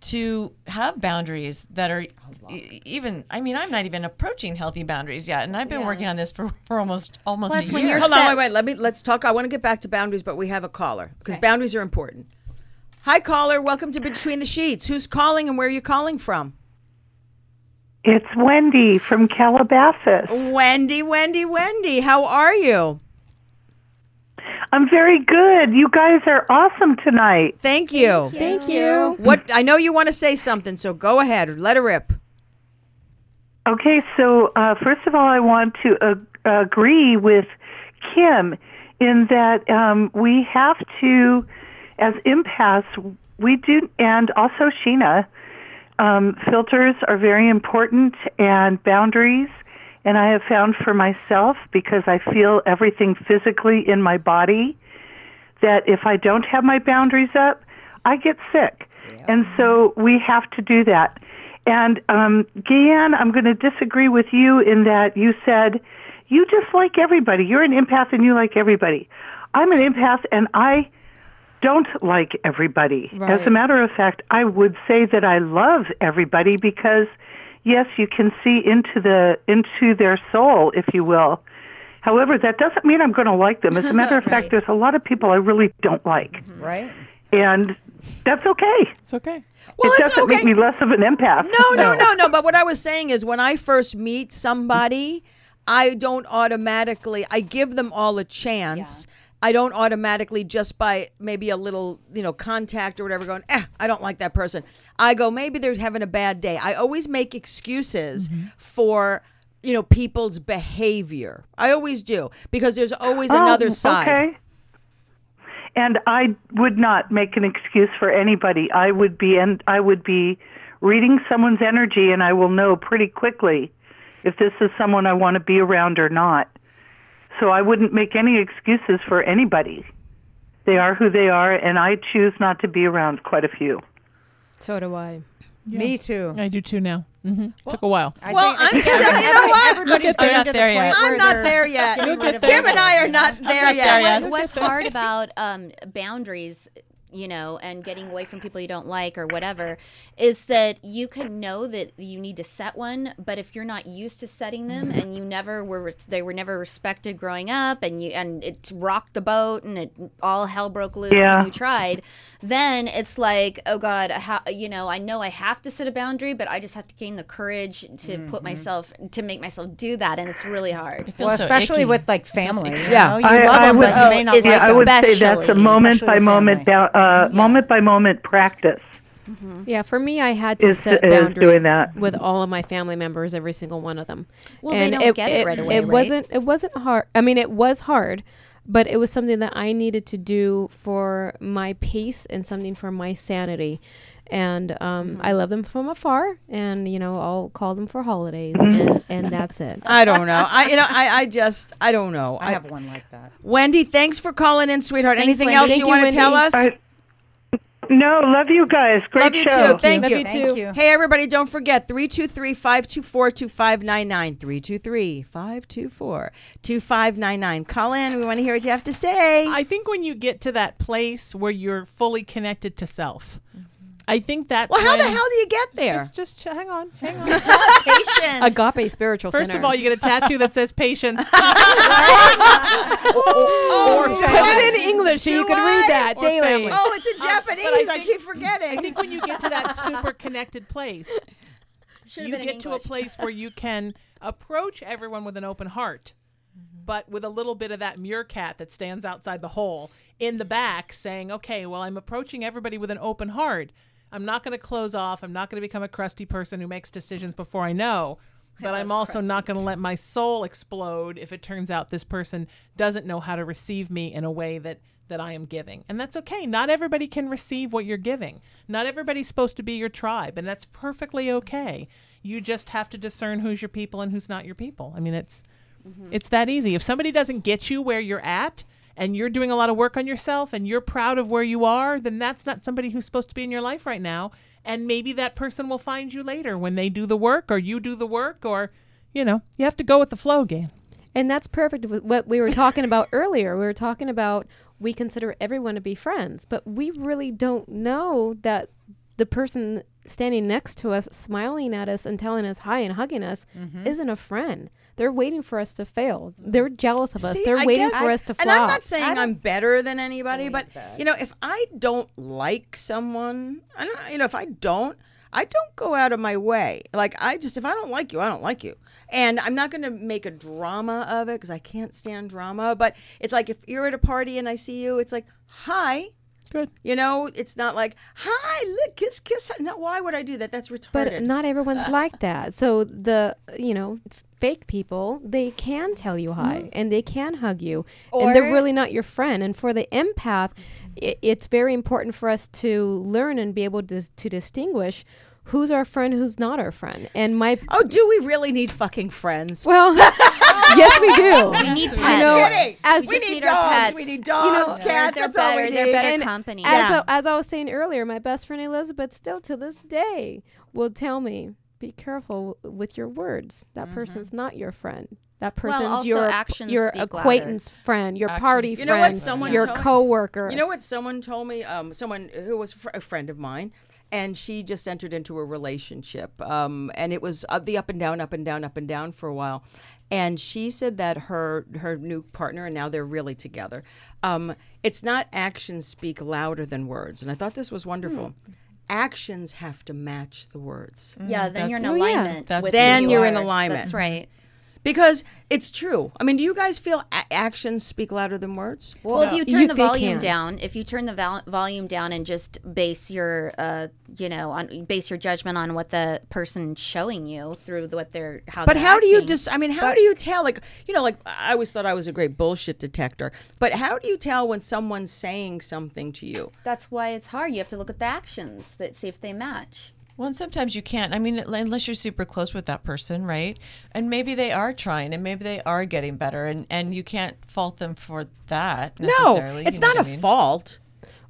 to have boundaries that are e- even i mean i'm not even approaching healthy boundaries yet and i've been working on this for, for almost almost Plus, a when year you're Hold on, wait, wait. Let me let's talk. I want to get back to boundaries, but we have a caller because boundaries are important. Hi, caller. Welcome to Between the Sheets. Who's calling and where are you calling from? It's Wendy from Calabasas. Wendy, Wendy, Wendy. How are you? I'm very good. You guys are awesome tonight. Thank you. Thank you. What I know you want to say something, so go ahead. Let it rip. Okay, so uh, first of all, I want to uh, agree with Kim in that um, we have to, as empaths, we do, and also Sheena, um, filters are very important and boundaries. And I have found for myself, because I feel everything physically in my body, that if I don't have my boundaries up, I get sick. And so we have to do that. And um, Gayanne, I'm going to disagree with you in that you said you just like everybody. You're an empath and you like everybody. I'm an empath and I don't like everybody. As a matter of fact, I would say that I love everybody because yes, you can see into the into their soul, if you will. However, that doesn't mean I'm going to like them. As a matter of *laughs* fact, there's a lot of people I really don't like, mm-hmm. Right? and that's okay. It's okay. Well, it doesn't okay. make me less of an empath. No, no, no, no. But what I was saying is when I first meet somebody, I don't automatically, I give them all a chance. I don't automatically just by maybe a little, you know, contact or whatever going, eh, I don't like that person. I go, maybe they're having a bad day. I always make excuses for, you know, people's behavior. I always do because there's always another Oh, side. Okay. And I would not make an excuse for anybody. I would be and I would be reading someone's energy and I will know pretty quickly if this is someone I want to be around or not. So I wouldn't make any excuses for anybody. They are who they are and I choose not to be around quite a few. So do I. Me too. I do too now. Mm-hmm. Took a while. I Well, think, I I'm think still- every- you know what? Everybody's They're getting not to the there point yet. I'm not there yet. getting rid of Kim and I are not there not yet. there yet. What- what's hard *laughs* about um, boundaries you know and getting away from people you don't like or whatever is that you can know that you need to set one but if you're not used to setting them mm-hmm. and you never were they were never respected growing up and you and it rocked the boat and it all hell broke loose Yeah. when you tried then it's like oh god how, you know i know i have to set a boundary but i just have to gain the courage to put mm-hmm. myself to make myself do that and it's really hard feels Well, so especially icky. with like family. You Yeah. know? you I- love I them, would- but you may Oh, not it's- like Yeah, I them. would say that's a moment by moment family. Uh, moment by moment practice. Yeah, for me, I had to Is- set is doing boundaries that. with all of my family members, every single one of them. Well, they don't get it right away, It right? wasn't. It wasn't hard. I mean, it was hard, but it was something that I needed to do for my peace and something for my sanity. And um, Mm-hmm. I love them from afar, and you know, I'll call them for holidays, Mm-hmm. and, and that's it. I don't know. I you know I, I just I don't know. I have one like that. Wendy, thanks for calling in, sweetheart. Thanks, Anything Wendy. else Thank you you, want to tell us? I- no, love you guys. Great Love you show. too. Thank Love you. you Thank too. you. Hey everybody, don't forget 323-524-2599. 323-524-2599. Call in. We want to hear what you have to say. I think when you get to that place where you're fully connected to self, I think that. well, how the hell do you get there? Just, just hang on, hang on. *laughs* patience Agape Spiritual First Center. of all, you get a tattoo that says patience. *laughs* oh, *laughs* or put it in English so you can I? read that Or daily. family. Oh, it's in um, Japanese. I, think- keep forgetting. I think when you get to that super connected place, Should've you been in get to a English. place where you can approach everyone with an open heart, mm-hmm. but with a little bit of that meerkat that stands outside the hole in the back, saying, "Okay, well, I'm approaching everybody with an open heart. I'm not going to close off. I'm not going to become a crusty person who makes decisions before I know." But I'm also not going to let my soul explode if it turns out this person doesn't know how to receive me in a way that that I am giving. And that's okay. Not everybody can receive what you're giving. Not everybody's supposed to be your tribe, and that's perfectly okay. You just have to discern who's your people and who's not your people. I mean, it's it's that easy. If somebody doesn't get you where you're at and you're doing a lot of work on yourself and you're proud of where you are, then that's not somebody who's supposed to be in your life right now. And maybe that person will find you later when they do the work or you do the work or you know, you have to go with the flow, Gan. And that's perfect with what we were talking about *laughs* earlier. We were talking about we consider everyone to be friends, but we really don't know that the person standing next to us, smiling at us and telling us hi and hugging us, mm-hmm. isn't a friend. They're waiting for us to fail. They're jealous of us. See, They're I waiting guess- for us to And. I'm not saying I'm better than anybody, but you know, if I don't like someone, I don't, you know, if I don't, I don't go out of my way. Like I just, if I don't like you, I don't like you, and I'm not going to make a drama of it because I can't stand drama. But it's like if you're at a party and I see you, it's like hi. Good. You know, it's not like hi, look, kiss, kiss. No, why would I do that? That's retarded. But not everyone's uh. like that. So the you know fake people they can tell you hi mm-hmm. and they can hug you and they're really not your friend. And for the empath, i it's very important for us to learn and be able to to distinguish who's our friend, who's not our friend. And my oh, do we really need fucking friends? well, *laughs* yes, we do. We need pets. You know, as we we just need need our dogs. pets. We need You know, dogs, They're, cats. they're that's all better. we They're better And company. As, Yeah. I, as I was saying earlier, my best friend Elizabeth still to this day will tell me, "Be careful with your words. That person's not your friend. That person's also your your speak louder. acquaintance friend, your party You know what friend, someone your told me? coworker. You know what someone told me? Um, someone who was fr- a friend of mine, and she just entered into a relationship, um, and it was uh, the up and down, up and down, up and down for a while. And she said that her her new partner, and now they're really together. Um, it's not actions speak louder than words, and I thought this was wonderful. Actions have to match the words. yeah, then you're in yeah. alignment. That's with Then who you're you in alignment. That's right. Because it's true. I mean, do you guys feel a- actions speak louder than words? Well, if you turn You- the volume down, if you turn the vol- volume down and just base your, uh, you know, on base your judgment on what the person's showing you through the, what they're how. But they're how do you acting. just? I mean, how do you tell? Like, you know, like I always thought I was a great bullshit detector. But how do you tell when someone's saying something to you? That's why it's hard. You have to look at the actions that see if they match. Well, and sometimes you can't. I mean, unless you're super close with that person, right? And maybe they are trying, and maybe they are getting better, and and you can't fault them for that No, it's you know not a mean? fault.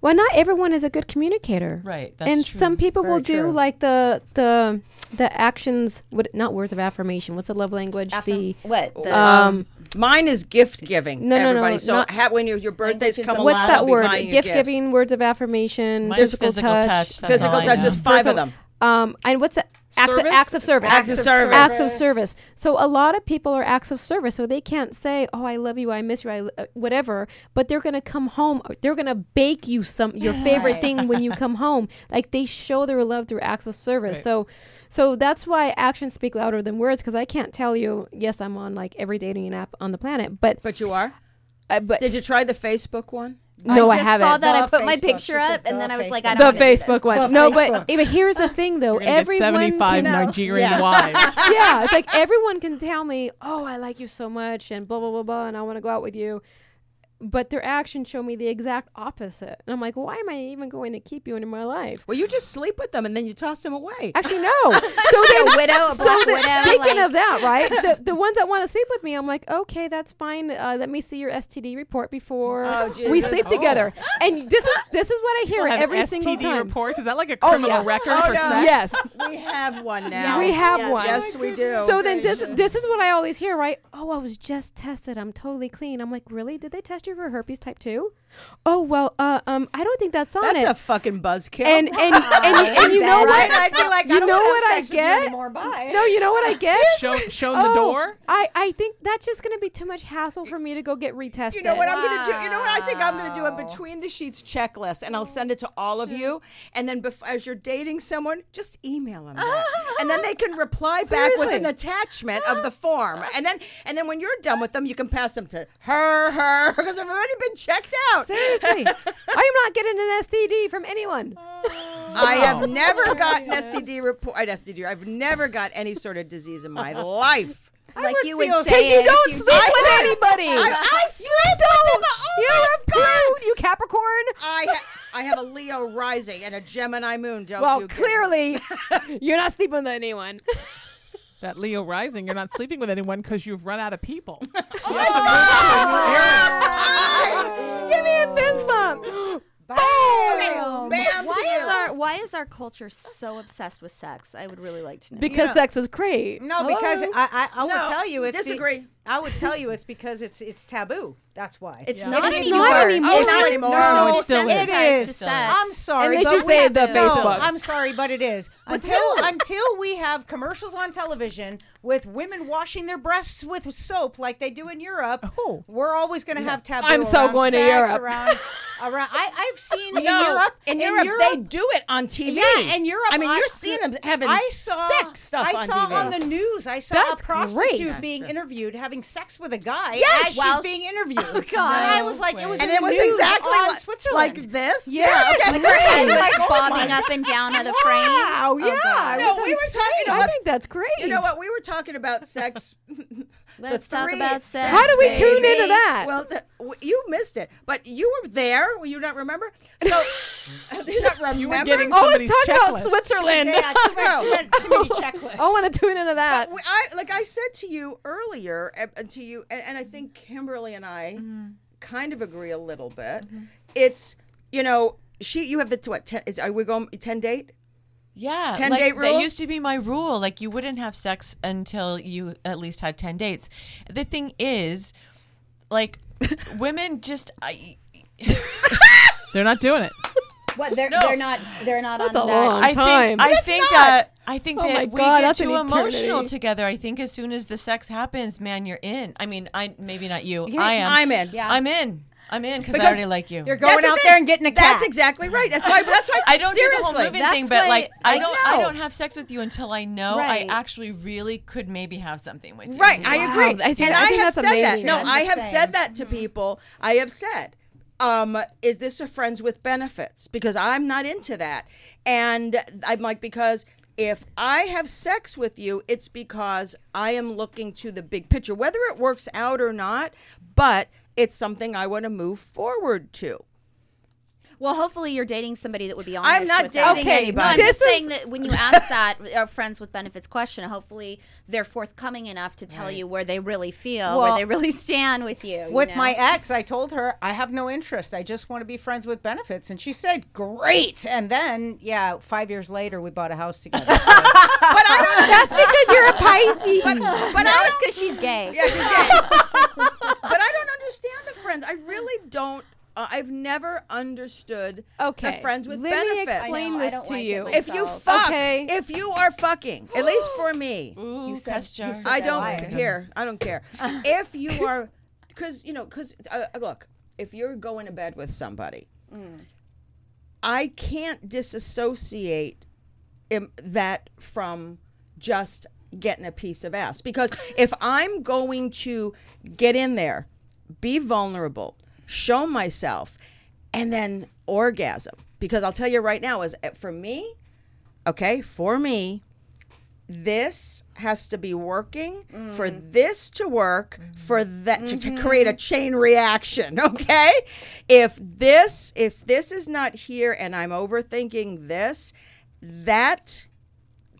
well, not everyone is a good communicator. Right, that's and true. some people will do true. like the the the actions. What not words of affirmation? What's the love language? the What the um. Mine is gift giving. No, no, no, so not- ha- when your, your birthdays come of along, What's that I'll word? Gift giving, words of affirmation, Mine's physical, physical touch. touch. That's Physical touch, just five Physical- of them. Um, and what's acts of, Service? acts of service? Acts of service. Acts of service. So a lot of people are acts of service. So they can't say, "Oh, I love you, I miss you, I uh, whatever," but they're gonna come home. They're gonna bake you some your *laughs* favorite thing when you come *laughs* home. Like they show their love through acts of service. So, so that's why actions speak louder than words. Because I can't tell you, yes, I'm on like every dating app on the planet, but But you are. uh, but Did you try the Facebook one? No, I, just haven't. saw that. I The put my Facebook. picture She said up, and the then I was like, I the don't wanna do this. Facebook one. The no, Facebook. but, but here's the thing, though. *laughs* You're gonna get Everyone 75 can, Nigerian Yeah. wives. *laughs* yeah, it's like everyone can tell me, "Oh, I like you so much," and blah blah blah blah, and I want to go out with you. But their actions show me the exact opposite, and I'm like, "Why am I even going to keep you in my life?" Well, you just sleep with them and then you toss them away. Actually, no. *laughs* So then, a widow, a so black widow. speaking like- of that, right? The, the ones that want to sleep with me, I'm like, okay, that's fine. Uh, let me see your STD report before Oh, we sleep Oh. together. And this is this is what I hear We'll have every STD single time. reports. Is that like a Oh, criminal yeah. record Oh, for no. sex? Yes. we have one now. We have Yes. one. Yes, we do. So then this this is what I always hear, right? Oh, I was just tested. I'm totally clean. I'm like, really? Did they test you for herpes type two? oh well, uh, um, I don't think that's on it. That's it. a fucking buzzkill. and and and, *laughs* and, you know Right? what? I'd be like, I don't know what have I sex with you get? anymore. Bye. No, you know what I get? *laughs* Show, shown oh, the door. I, I think that's just gonna be too much hassle for me to go get retested. You know what I'm gonna do? You know what I think I'm gonna do? A between the sheets checklist, and I'll send it to all of you. And then, bef- as you're dating someone, just email them that, and then they can reply back with an attachment of the form. And then, and then when you're done with them, you can pass them to her, her, because they've already been checked out. Seriously, *laughs* I am not getting an STD from anyone. Oh. I have never gotten STD report. STD. I've never got any sort of disease in my *laughs* life. like you would say. You don't you- sleep with anybody. I, I sleep with them. Oh You're my a prude, you Capricorn. I ha- I have a Leo rising and a Gemini moon. Don't Well, you get clearly, *laughs* you're not sleeping with anyone. That Leo rising, you're not sleeping with anyone because you've run out of people. *laughs* Oh, Give me a fist bump. *gasps* Bam, bam Why is our why is our culture so obsessed with sex? I would really like to know. Because sex is great. No, because Hello? I, I, I No, would tell you it's be- disagree. I would tell you it's because it's it's taboo. That's why. it's Yeah. not It's anymore. not anymore. It's not like anymore. we're No, so it still is. desensitized It to is. sex. I'm sorry. And they but say the to- Facebook. No, I'm sorry, but it is. Until until we have commercials on television with women washing their breasts with soap like they do in Europe, Oh. we're always going to have taboo. I'm so around going to sex, Europe. Around, *laughs* around. I, I've seen in No, Europe. in, Europe, they do it on TV. Yeah, in Europe. I mean, you're seeing them having I saw sex stuff I on saw TV. on the news. I saw That's a prostitute great. being interviewed having sex with a guy Yes, as while she's being interviewed. Oh, God. And I was like, it was and in it was news exactly on like, Switzerland. like this. Yes. Yeah, Like okay. her head was Like, oh bobbing my- up and down on the frame. Wow, Oh, yeah. God. it No, was we were insane. talking I think that's great. You know what? We were talking about sex. *laughs* Let's the talk about sex. How do we tune into that? Well, the, w- you missed it, but you were there. Will you not remember? So, do *laughs* *laughs* you not remember? You were getting oh, somebody's let's talk about. Switzerland. Yeah, too many, too many, too many *laughs* checklists. I want to tune into that. We- I like I said to you earlier, uh, uh, to you, and, and I think Kimberly and I Mm-hmm. kind of agree a little bit. It's you know she you have the what ten is are we going ten date? Yeah, 10 like, date rule? That used to be my rule. Like you wouldn't have sex until you at least had ten dates. The thing is, like, *laughs* women just. I, *laughs* They're not doing it. What they're they're not they're not That's on a that. long I time. think I think that I think Oh my that we God, get that's too emotional together. I think as soon as the sex happens, man, you're in. I mean, I maybe not you. I am. I'm in. Yeah. I'm in. I'm in because I Because already like you. You're going That's out there and getting a cat. That's exactly right. That's why. That's why. *laughs* I don't do the whole moving That's thing, but like I I don't I don't have sex with you until I know Right. I actually really could maybe have something with you. Right, I Wow, agree. I see and that. I I, have that's said that. No, I'm I have same. said that to people. I have said, um, is this a friends with benefits? Because I'm not into that. And I'm like, because if I have sex with you, it's because I am looking to the big picture, whether it works out or not, but it's something I want to move forward to. Well, hopefully you're dating somebody that would be honest. I'm not with dating Okay, anybody. No, I'm This just saying is- that when you ask that, our *laughs* uh, friends with benefits question, hopefully they're forthcoming enough to tell you where they really feel, where they really stand with you. you With know? my ex, I told her I have no interest. I just want to be friends with benefits, and she said, "Great." And then, yeah, five years later, we bought a house together. So. *laughs* But I don't. That's because you're a Pisces. *laughs* But, but no, I it's because she's gay. Yeah, she's gay. But I understand the friends. I really don't. Uh, I've never understood Okay, the friends with let me explain know, this to like you. if you fuck, Okay. if you are fucking, at least for me, Ooh, cuss jar. I don't liars. care. I don't care. *laughs* if you are, because you know, because uh, look, if you're going to bed with somebody, I can't disassociate im- that from just getting a piece of ass. Because if I'm going to get in there, be vulnerable, show myself, and then orgasm, because I'll tell you right now, is uh, for me, okay, for me, this has to be working for mm. this to work for mm-hmm. that to, to create a mm-hmm. chain reaction *laughs* okay? If this if this is not here and i'm overthinking this that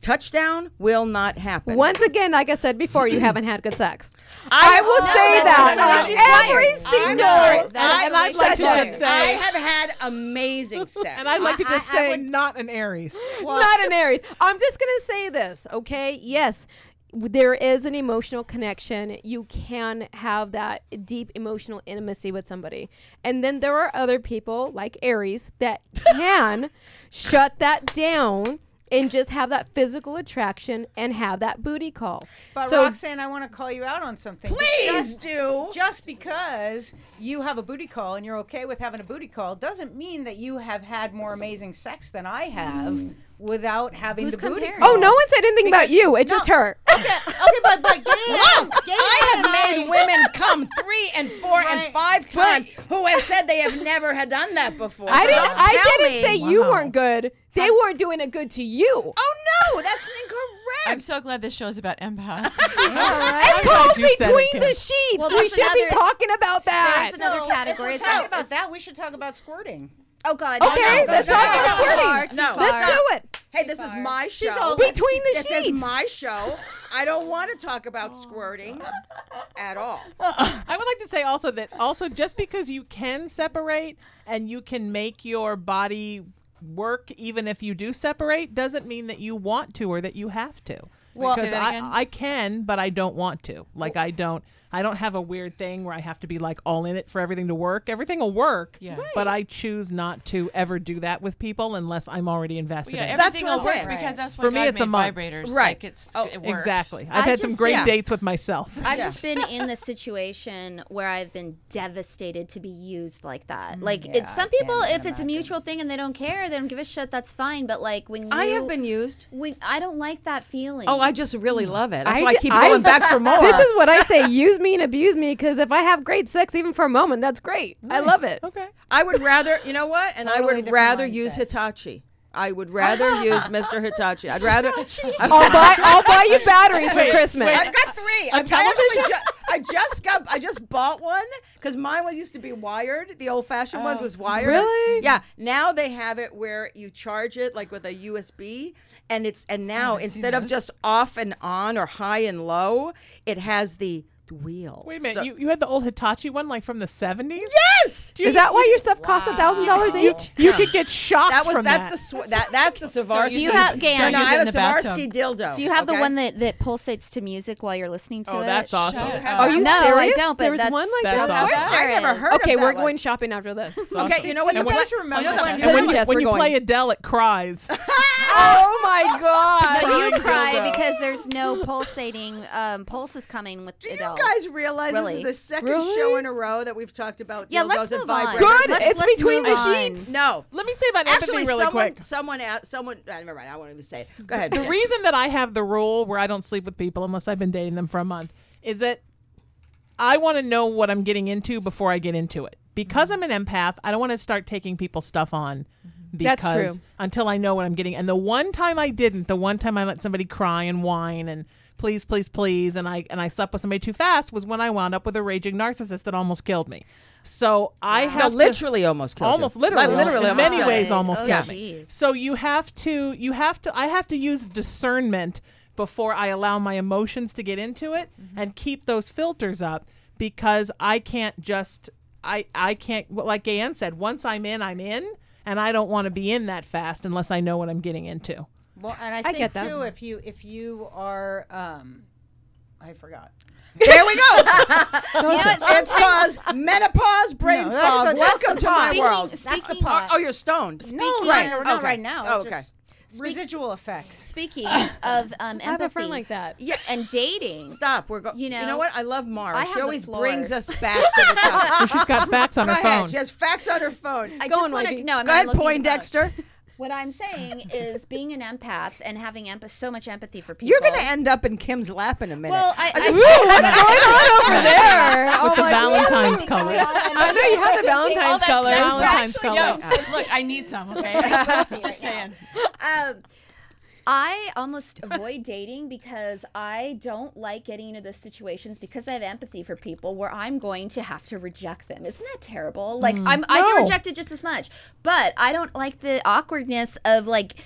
touchdown will not happen Once again, like I said before, you haven't had good sex. I, will No, say that's that the way she's on every wired. I'm single. sorry. I, the way I'd like to say- I have had amazing *laughs* sex. And I'd like to just I- I say, would- not an Aries. *gasps* Not an Aries. I'm just gonna say this, okay? Yes. there is an emotional connection. You can have that deep emotional intimacy with somebody. And then there are other people like Aries that can *laughs* shut that down and just have that physical attraction and have that booty call. But so Roxanne, I want to call you out on something. Please Just- do. Just because you have a booty call and you're okay with having a booty call doesn't mean that you have had more amazing sex than I have hmm. without having Who's the booty comparing? call. Oh, no one said anything about you. It's no. just her. Okay, okay, but but *laughs* Gayan, Gayan I have made women come three and four and five times who have said they have never had done that before. I So didn't. I didn't me. say you weren't good. They weren't doing it good to you. Oh no, that's *laughs* incorrect. I'm so glad this show's about empaths. *laughs* It's glad called you said it, between Kim. the sheets. Well, we there's should be another- talking about that. There's another category. If It's we're talking about that, we should talk about squirting. Oh God! Okay, no, no, let's talk too about far, squirting. too No. far. Let's do it. Hey, this is my show. all- Between the sheets. this sheets. is my show. I don't want to talk about squirting at all. I would like to say also that also just because you can separate and you can make your body work even if you do separate doesn't mean that you want to or that you have to. Well- because I. I can, but I don't want to. Like I don't I don't have a weird thing where I have to be like all in it for everything to work. Everything will work, Yeah. Right. but I choose not to ever do that with people unless I'm already invested yeah, in it. That's everything what will I'm work saying. because that's why For me, God it's a made month. vibrators. Right. Like it's Oh, it works. Exactly. I've I had some great yeah. dates with myself. I've Yeah. just been in the situation where I've been devastated to be used like that. Mm, like it's some people, if it's a mutual thing and they don't care, they don't give a shit. That's fine. But like when you, I have been used. when, I don't like that feeling. Oh, I just really mm. love it. That's I why I ju- keep I- going back for *laughs* more. This is what I say: use me and abuse me. Because if I have great sex, even for a moment, that's great. I love it. Okay. I would rather, you know what? And I would rather mindset. use Hitachi. I would rather use *laughs* Mr. Hitachi. I'd rather. *laughs* I'll buy. I'll buy you batteries for Christmas. I've got three. I've actually ju- I just got. I just bought one because mine was used to be wired. The old fashioned ones oh. was wired. Really? Yeah. Now they have it where you charge it like with a USB, and it's and now instead of just off and on or high and low, it has the wheel. Wait a minute. So- you, you had the old Hitachi one like from the 70s? yes. Is that why your stuff costs a thousand dollars each? You could get shocked That was from that's that. the sw- that that's the Savarsky. Do you have- Gail, no, no, use it I in have a the bathtub. Savarsky dildo. Do you have the okay? one that that pulsates to music while you're listening to it? Oh, that's awesome. Are you no, I serious? don't. But there was that's, one like That's that. Of course awesome. there I never is. heard Okay, of we're that one. going shopping after this. Okay, you know what? And the when- best remember oh, no, no, when you and when, you, Yes, when we're you going. play Adele, it cries. *laughs* oh my god! No, you cry because there's no pulsating um, pulses coming with Do Adele. Guys realize Really? this is the second Really? show in a row that we've talked about Yeah, dildos let's and move on. vibrators? Good. Let's- It's let's between the on. sheets. No. Let me say about empathy Actually, really someone, quick. someone, asked, someone, uh, never mind. I won't even say it. Go ahead. The Yes. reason that I have the rule where I don't sleep with people unless I've been dating them for a month is that I want to know what I'm getting into before I get into it. Because I'm an empath, I don't want to start taking people's stuff on because That's true. until I know what I'm getting. And the one time I didn't, the one time I let somebody cry and whine and please, please, please, and I and I slept with somebody too fast was when I wound up with a raging narcissist that almost killed me. So I No, have to- literally almost killed you. almost literally, Like, literally in almost many ways almost Oh, killed me. So you have to, you have to, I have to use discernment before I allow my emotions to get into it Mm-hmm. and keep those filters up because I can't just, I, I can't, like Gayan said, once I'm in, I'm in, and I don't want to be in that fast unless I know what I'm getting into. Well, and I I think get that. too, if you if you are, um, I forgot. There we go. *laughs* You know what? it's cause menopause brain No, fog. the- Welcome to my pot. world. Speaking- That's the speaking- pot. Oh, you're stoned. no, Speaking- right, not Okay. right now. Oh, just okay. Residual effects. Speaking *laughs* of um, empathy I have a friend like that. Yeah. and dating, Stop. We're going. You know. You know, know, what? I love Mara. I she have the always brings us back to the topic. *laughs* She's got facts on Go her ahead. phone. She has facts on her phone. I Go just on, wanted to know. I'm Go not ahead, looking at. Poindexter. What I'm saying is being an empath and having empa- so much empathy for people. You're going to end up in Kim's lap in a minute. Well, I, I, just- *laughs* Over there. With the Valentine's colors. I know you have the Valentine's colors. Valentine's colors. Look, I need some. Okay, *laughs* just saying. um, I almost avoid dating because I don't like getting into those situations because I have empathy for people where I'm going to have to reject them. Isn't that terrible? Like mm. I'm, I get rejected just as much, but I don't like the awkwardness of like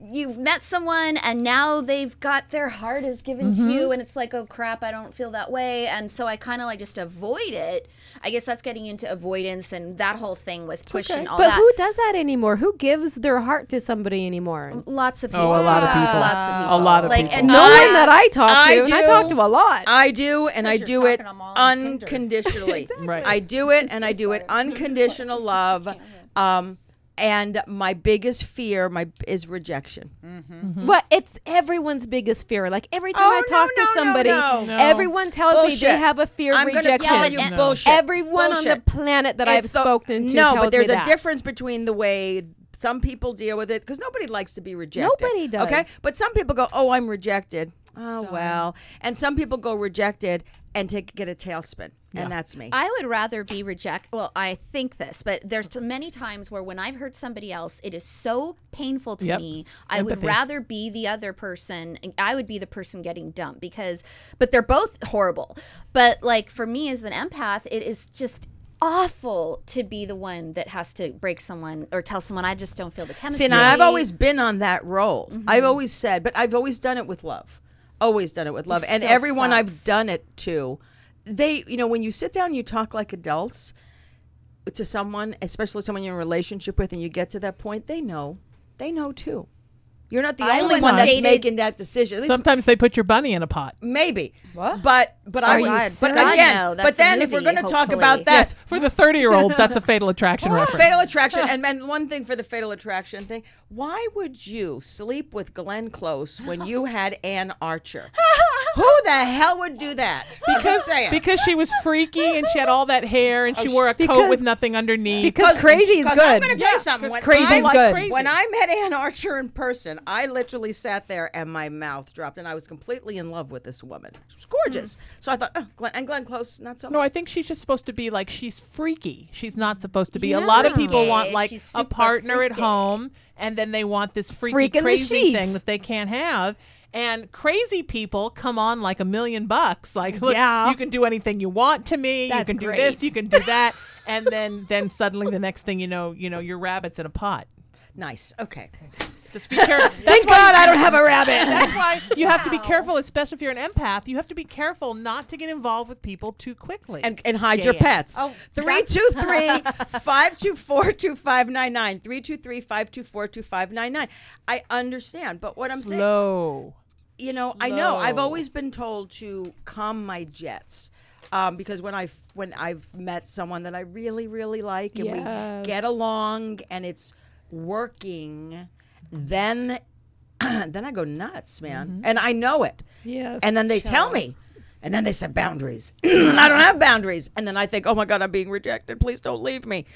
you've met someone and now they've got their heart is given to you and it's like oh crap i don't feel that way and so i kind of like just avoid it i guess that's getting into avoidance and that whole thing with pushing all But that who does that anymore? Who gives their heart to somebody anymore? lots of people Oh, a lot of do. people. lots of people A people lot of like people. and No I- one that I talk to. I and I talk to a lot. I do, and I do it talking them all on Tinder. unconditionally. *laughs* Right. I do it, and I do it unconditional love. *laughs* Um, and my biggest fear, my is rejection. Mm-hmm. Mm-hmm. What? It's everyone's biggest fear. Like every time Oh, I talk no, to no, somebody, no. No. everyone tells me Bullshit. they have a fear of I'm gonna rejection. tell you Yeah, bullshit. Everyone on the planet that I've It's so- spoken to No, tells but there's me a that. difference between the way some people deal with it because nobody likes to be rejected. Nobody does. Okay, but some people go, "Oh, I'm rejected." Oh well, and some people go rejected and to get a tailspin, and that's me. I would rather be reject. Well, I think this, but there's t- many times where when I've hurt somebody else, it is so painful to Yep. me. I would rather be the other person. I would be the person getting dumped because, but they're both horrible. But like for me as an empath, it is just awful to be the one that has to break someone or tell someone I just don't feel the chemistry. See, now I've always been on that role. Mm-hmm. I've always said, but I've always done it with love. Always done it with love. And still everyone I've done it to, they, you know, when you sit down and you talk like adults to someone, especially someone you're in a relationship with, and you get to that point, they know. They know too. You're not the I only was one that's dated- making that decision. At least Sometimes they put your bunny in a pot. maybe. What? But but I would. God. But God, again, no, but that's a then if we're movie, going to talk hopefully. about that, Yes, for the 30 year olds, that's a fatal attraction *laughs* reference. Fatal attraction, *laughs* and, and one thing for the fatal attraction thing: why would you sleep with Glenn Close when you had Anne Archer? *laughs* Who the hell would do that? I'm just saying. Because she was freaky and she had all that hair and she oh, wore a coat Because- with nothing underneath. because crazy is because I'm good. going to tell you something. When Crazy's I, good. Crazy. When I met Anne Archer in person, I literally sat there and my mouth dropped, and I was completely in love with this woman. She was gorgeous. Hmm. So I thought, oh, Glenn, and Glenn Close, not so no, much. I think she's just supposed to be like she's freaky. She's not supposed to be. A lot of people Yeah. want like She's a super partner at freaky. home, and then they want this freaky, Freak in the crazy sheets. thing that they can't have. And crazy people come on like a million bucks. Like, look, Yeah. you can do anything you want to me. you That's can do this. You can do *laughs* that. and then, then suddenly, the next thing you know, you know, your rabbit's in a pot. nice. Okay. Just be careful. Thank God I don't have a rabbit. *laughs* That's why you have to be careful, especially if you're an empath. You have to be careful not to get involved with people too quickly. and, and hide your Yeah. pets. Oh, Three two three five two four two five nine nine. Three two three five two four two five nine nine. I understand, but what I'm saying, slow. you know, I know I've always been told to calm my jets. Um, because when I when I've met someone that I really really like and we get along and it's working, then *clears throat* then I go nuts, man, mm-hmm. and I know it. Yes. And then they tell me. And then they set boundaries. *clears throat* I don't have boundaries. And then I think, oh my God, I'm being rejected. Please don't leave me.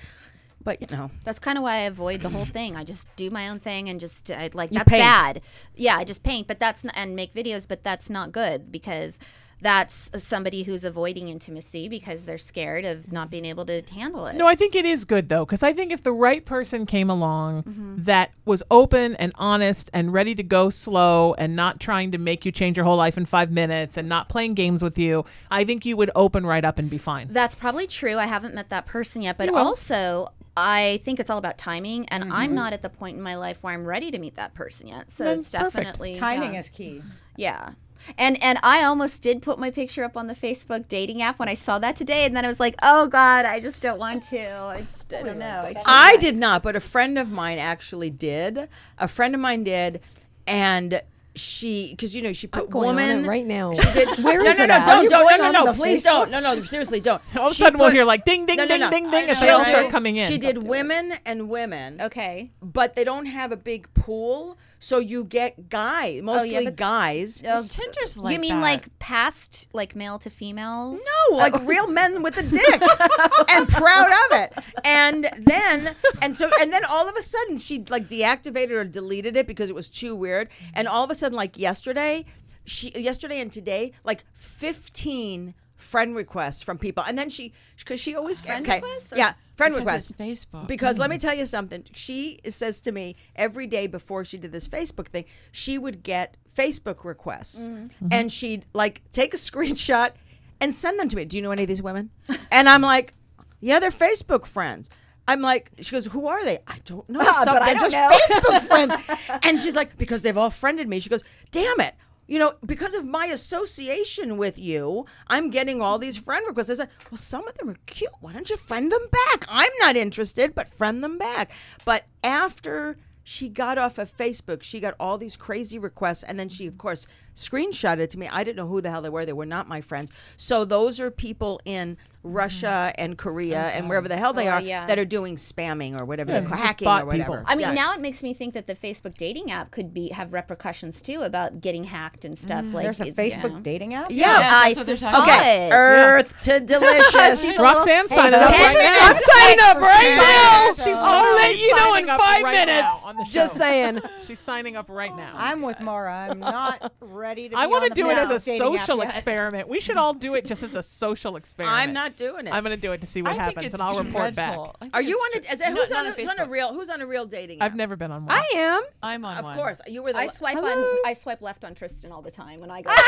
But, you know, That's kind of why I avoid the whole thing. I just do my own thing and just I, like You that's paint. bad. Yeah, I just paint, but that's not, and make videos, but that's not good because that's somebody who's avoiding intimacy because they're scared of not being able to handle it. No, I think it is good though, because I think if the right person came along mm-hmm. that was open and honest and ready to go slow and not trying to make you change your whole life in five minutes and not playing games with you, I think you would open right up and be fine. That's probably true. I haven't met that person yet, but also I think it's all about timing, and I'm mm-hmm. not at the point in my life where I'm ready to meet that person yet. So Then it's perfect. definitely Timing yeah. is key. Yeah. And and I almost did put my picture up on the Facebook dating app when I saw that today, and then I was like, oh God, I just don't want to. I just I don't know. I. I did not, but a friend of mine actually did. A friend of mine did. And she, because, you know, she put going on woman. it right now. She did, *laughs* Where no, is no, it no, at? Are don't, you don't, going no, no, no, please Facebook? don't. No, no, seriously, don't. All of a She sudden, we'll hear like ding, ding, No, no, ding, ding, ding, as She they all start coming in. She did women and women. Okay. but they don't have a big pool, so you get guys, oh, mostly but- guys. Oh, Tinder's like you mean that. like past like male to females? No, like oh. real men with a dick *laughs* and proud of it. And then and so and then all of a sudden she like deactivated or deleted it because it was too weird. And all of a sudden like yesterday, she yesterday and today like 15 friend requests from people. And then she cuz she always Friend okay. requests or- Yeah, friend Because requests. it's Facebook. Because let me mm. tell you something. She says to me every day before she did this Facebook thing, she would get Facebook requests mm. mm-hmm. and she'd like take a *laughs* screenshot and send them to me. Do you know any of these women? *laughs* and I'm like, yeah, they're Facebook friends. I'm like, she goes, who are they? I don't know. *laughs* Some- but I they're don't just know. Facebook friends. and she's like, because they've all friended me. She goes, damn it. You know, because of my association with you, I'm getting all these friend requests. I said, well, some of them are cute. Why don't you friend them back? I'm not interested, but friend them back. But after she got off of Facebook, she got all these crazy requests. And then she, of course, screenshot it to me. I didn't know who the hell they were. They were not my friends. So those are people in Russia mm-hmm. and Korea and wherever the hell they Oh, are yeah. that are doing spamming or whatever, they're hacking or whatever. people. I mean, Yeah. now it makes me think that the Facebook dating app could be have repercussions too about getting hacked and stuff. Mm, like There's a it- Facebook yeah. dating app. Yeah. Yes, I that's what they're saw talking. Okay, it. Earth to *laughs* delicious. Roxanne signing up right now. I'm signing up right now. She's I'll let you know in five minutes. on the Just saying. *laughs* She's signing up right now. I'm with Mara. I'm not *laughs* ready to. I want to do it as a social experiment. We should all do it just as a social experiment. I'm not doing it. I'm going to do it to see what I think happens, it's and I'll report back. dreadful. I think Are you it's on a? dre- Is that, Not- who's, not on a, who's on a Facebook. real? Who's on a real dating? I've never been on one. I am. I'm on Of one. course, you were the. I swipe Hello? on I swipe left on Tristan all the time when I go. *laughs* you know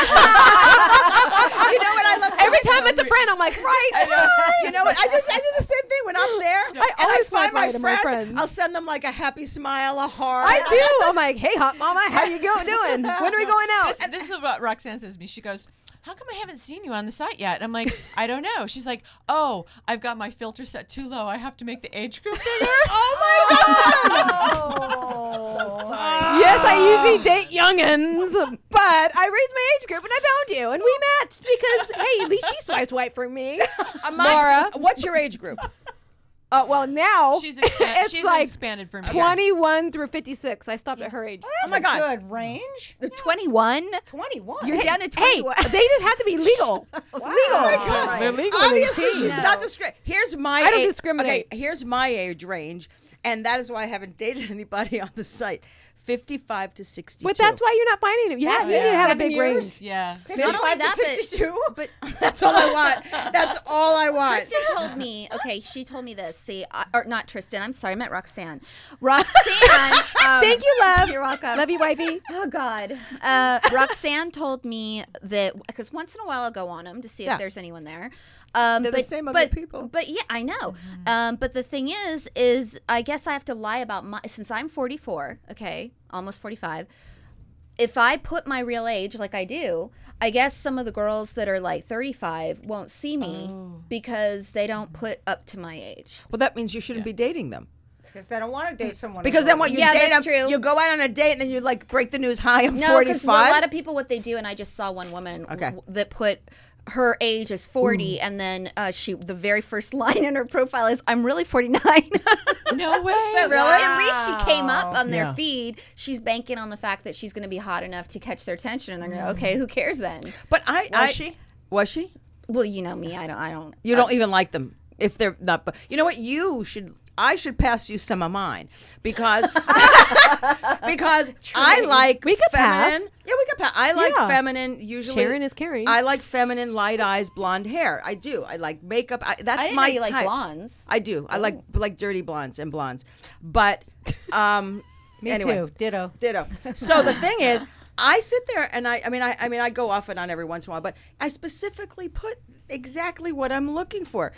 what I love? Every time it's a friend, I'm like, right. you know what? I do. I do the same thing when I'm *laughs* there. and I always find swipe my right on my friends. I'll send them like a happy smile, a heart. I do. *laughs* I'm like, hey, hot mama, how you go doing? When are we going out? This, this is what Roxanne says to me. She goes, "How come I haven't seen you on the site yet?" And I'm like, *laughs* "I don't know." She's like, "Oh, I've got my filter set too low. I have to make the age group bigger." *laughs* oh my *laughs* god! Oh. Yes, I usually date youngins, but I raised my age group and I found you, and we matched because hey, at least she swipes white for me. Uh, my- Mara. What's your age group? Uh, well, now She's expa- *laughs* it's she's like expanded for me. 21 through 56. I stopped at her age. Oh my God. Good range. The Twenty one. Twenty-one. You're down to Hey, twenty one. they just have to be legal. *laughs* Legal. They're legal at Obviously, 18. she's not discriminating. Here's my. I don't age- discriminate. Okay, here's my age range, and that is why I haven't dated *laughs* anybody on the site. Fifty-five to sixty-two. But that's why you're not finding him. You have, you need have a big years? range. Yeah. Not only that, but, 62? but *laughs* That's all I want. That's all I want. Tristan told me. Okay, she told me this. See, I, or not Tristan. I'm sorry, I meant Roxanne. Roxanne. *laughs* um, Thank you, love. You're welcome. Love you, wifey. Oh God. Uh, Roxanne told me that because once in a while I'll go on them to see Yeah. if there's anyone there. Um, They're the but, same ugly but, people. But yeah, I know. Um, but the thing is, is I guess I have to lie about my since I'm 44. Okay, almost 45. If I put my real age like I do, I guess some of the girls that are like 35 won't see me oh. because they don't put up to my age. Well, that means you shouldn't be dating them. Because they don't want to date *laughs* someone. Because then what you Yeah, date that's them, true. you go out on a date and then you like break the news. Hi, I'm No, because 45. a lot of people what they do, and I just saw one woman Okay. w- that put her age is 40 and then uh, she the very first *laughs* line in her profile is i'm really 49 *laughs* No way. really at least she came up on their Yeah. feed she's banking on the fact that she's going to be hot enough to catch their attention and they're going to okay who cares then but I Was I, she? Was she? well you know me i don't i don't You don't even like them if they're not. But you know what? You should. I should pass you some of mine because *laughs* because I like We could pass. Feminine. Yeah, we could pass. I like Yeah. feminine. Usually, Sharon is caring. I like feminine, light eyes, blonde hair. I do. I like makeup. I, that's i didn't my know you type. like blondes I do. I like like dirty blondes and blondes, but *laughs* um, Me anyway. too. Ditto. Ditto. So the thing is, I sit there and I, I mean, I, I mean, I go off and on every once in a while, but I specifically put exactly what I'm looking for.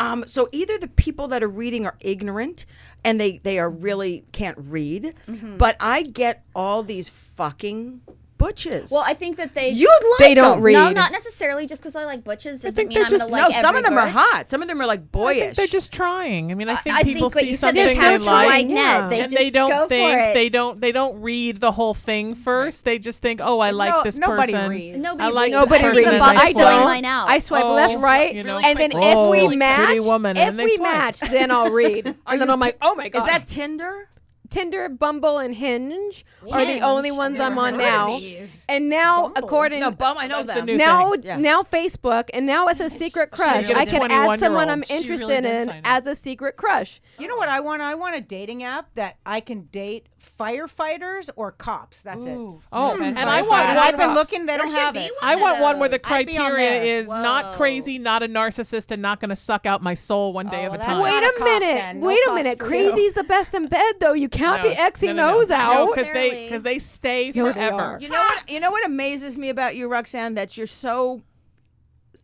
Um, so either the people that are reading are ignorant and they they are really can't read, but I get all these fucking butches. well i think that they you'd like They don't them. read. no not necessarily just because i like butches doesn't think mean they're i'm going just- to like no, some of every them are hot. Some of them are like I think boyish. they're just trying. I mean, I think I people think see you said, something they're they cast a like, wide yeah. net. They and just they don't go for think it. they don't they don't read the whole thing first. They just think, oh, I like No- this nobody person. reads. Nobody I like reads. Nobody reads. person. I is filling swipe. mine out. I swipe Oh, left, right, you know, and then if oh, we match, if then we match, then I'll read. *laughs* and then I'm like, oh my god, Is that Tinder? Tinder, Bumble, and Hinge are the Hinge? only ones I'm on heard of now. these. And now, Bumble? according No, bum. I know That's the them. new now thing. Yeah. now Facebook and now it's a secret crush I a I can add someone 21-year-old. I'm She really interested did in sign up. as a secret crush. You know what I want? I want a dating app that I can date firefighters or cops. That's it. Oh, Hmm. and I want And one. I've been looking. They There don't have be it. one I want one where the those. I'd be on criteria there. is not crazy, not a narcissist, and not going to suck out my soul one day Oh, of a time. Wait Wait a a cop minute. No Wait a minute. for you. Crazy's the best in bed though. You can't No, be Xing no, no, those no. out. No, because they because they stay Yeah, forever. are. You know what? You know what amazes me about you, Roxanne? That you're so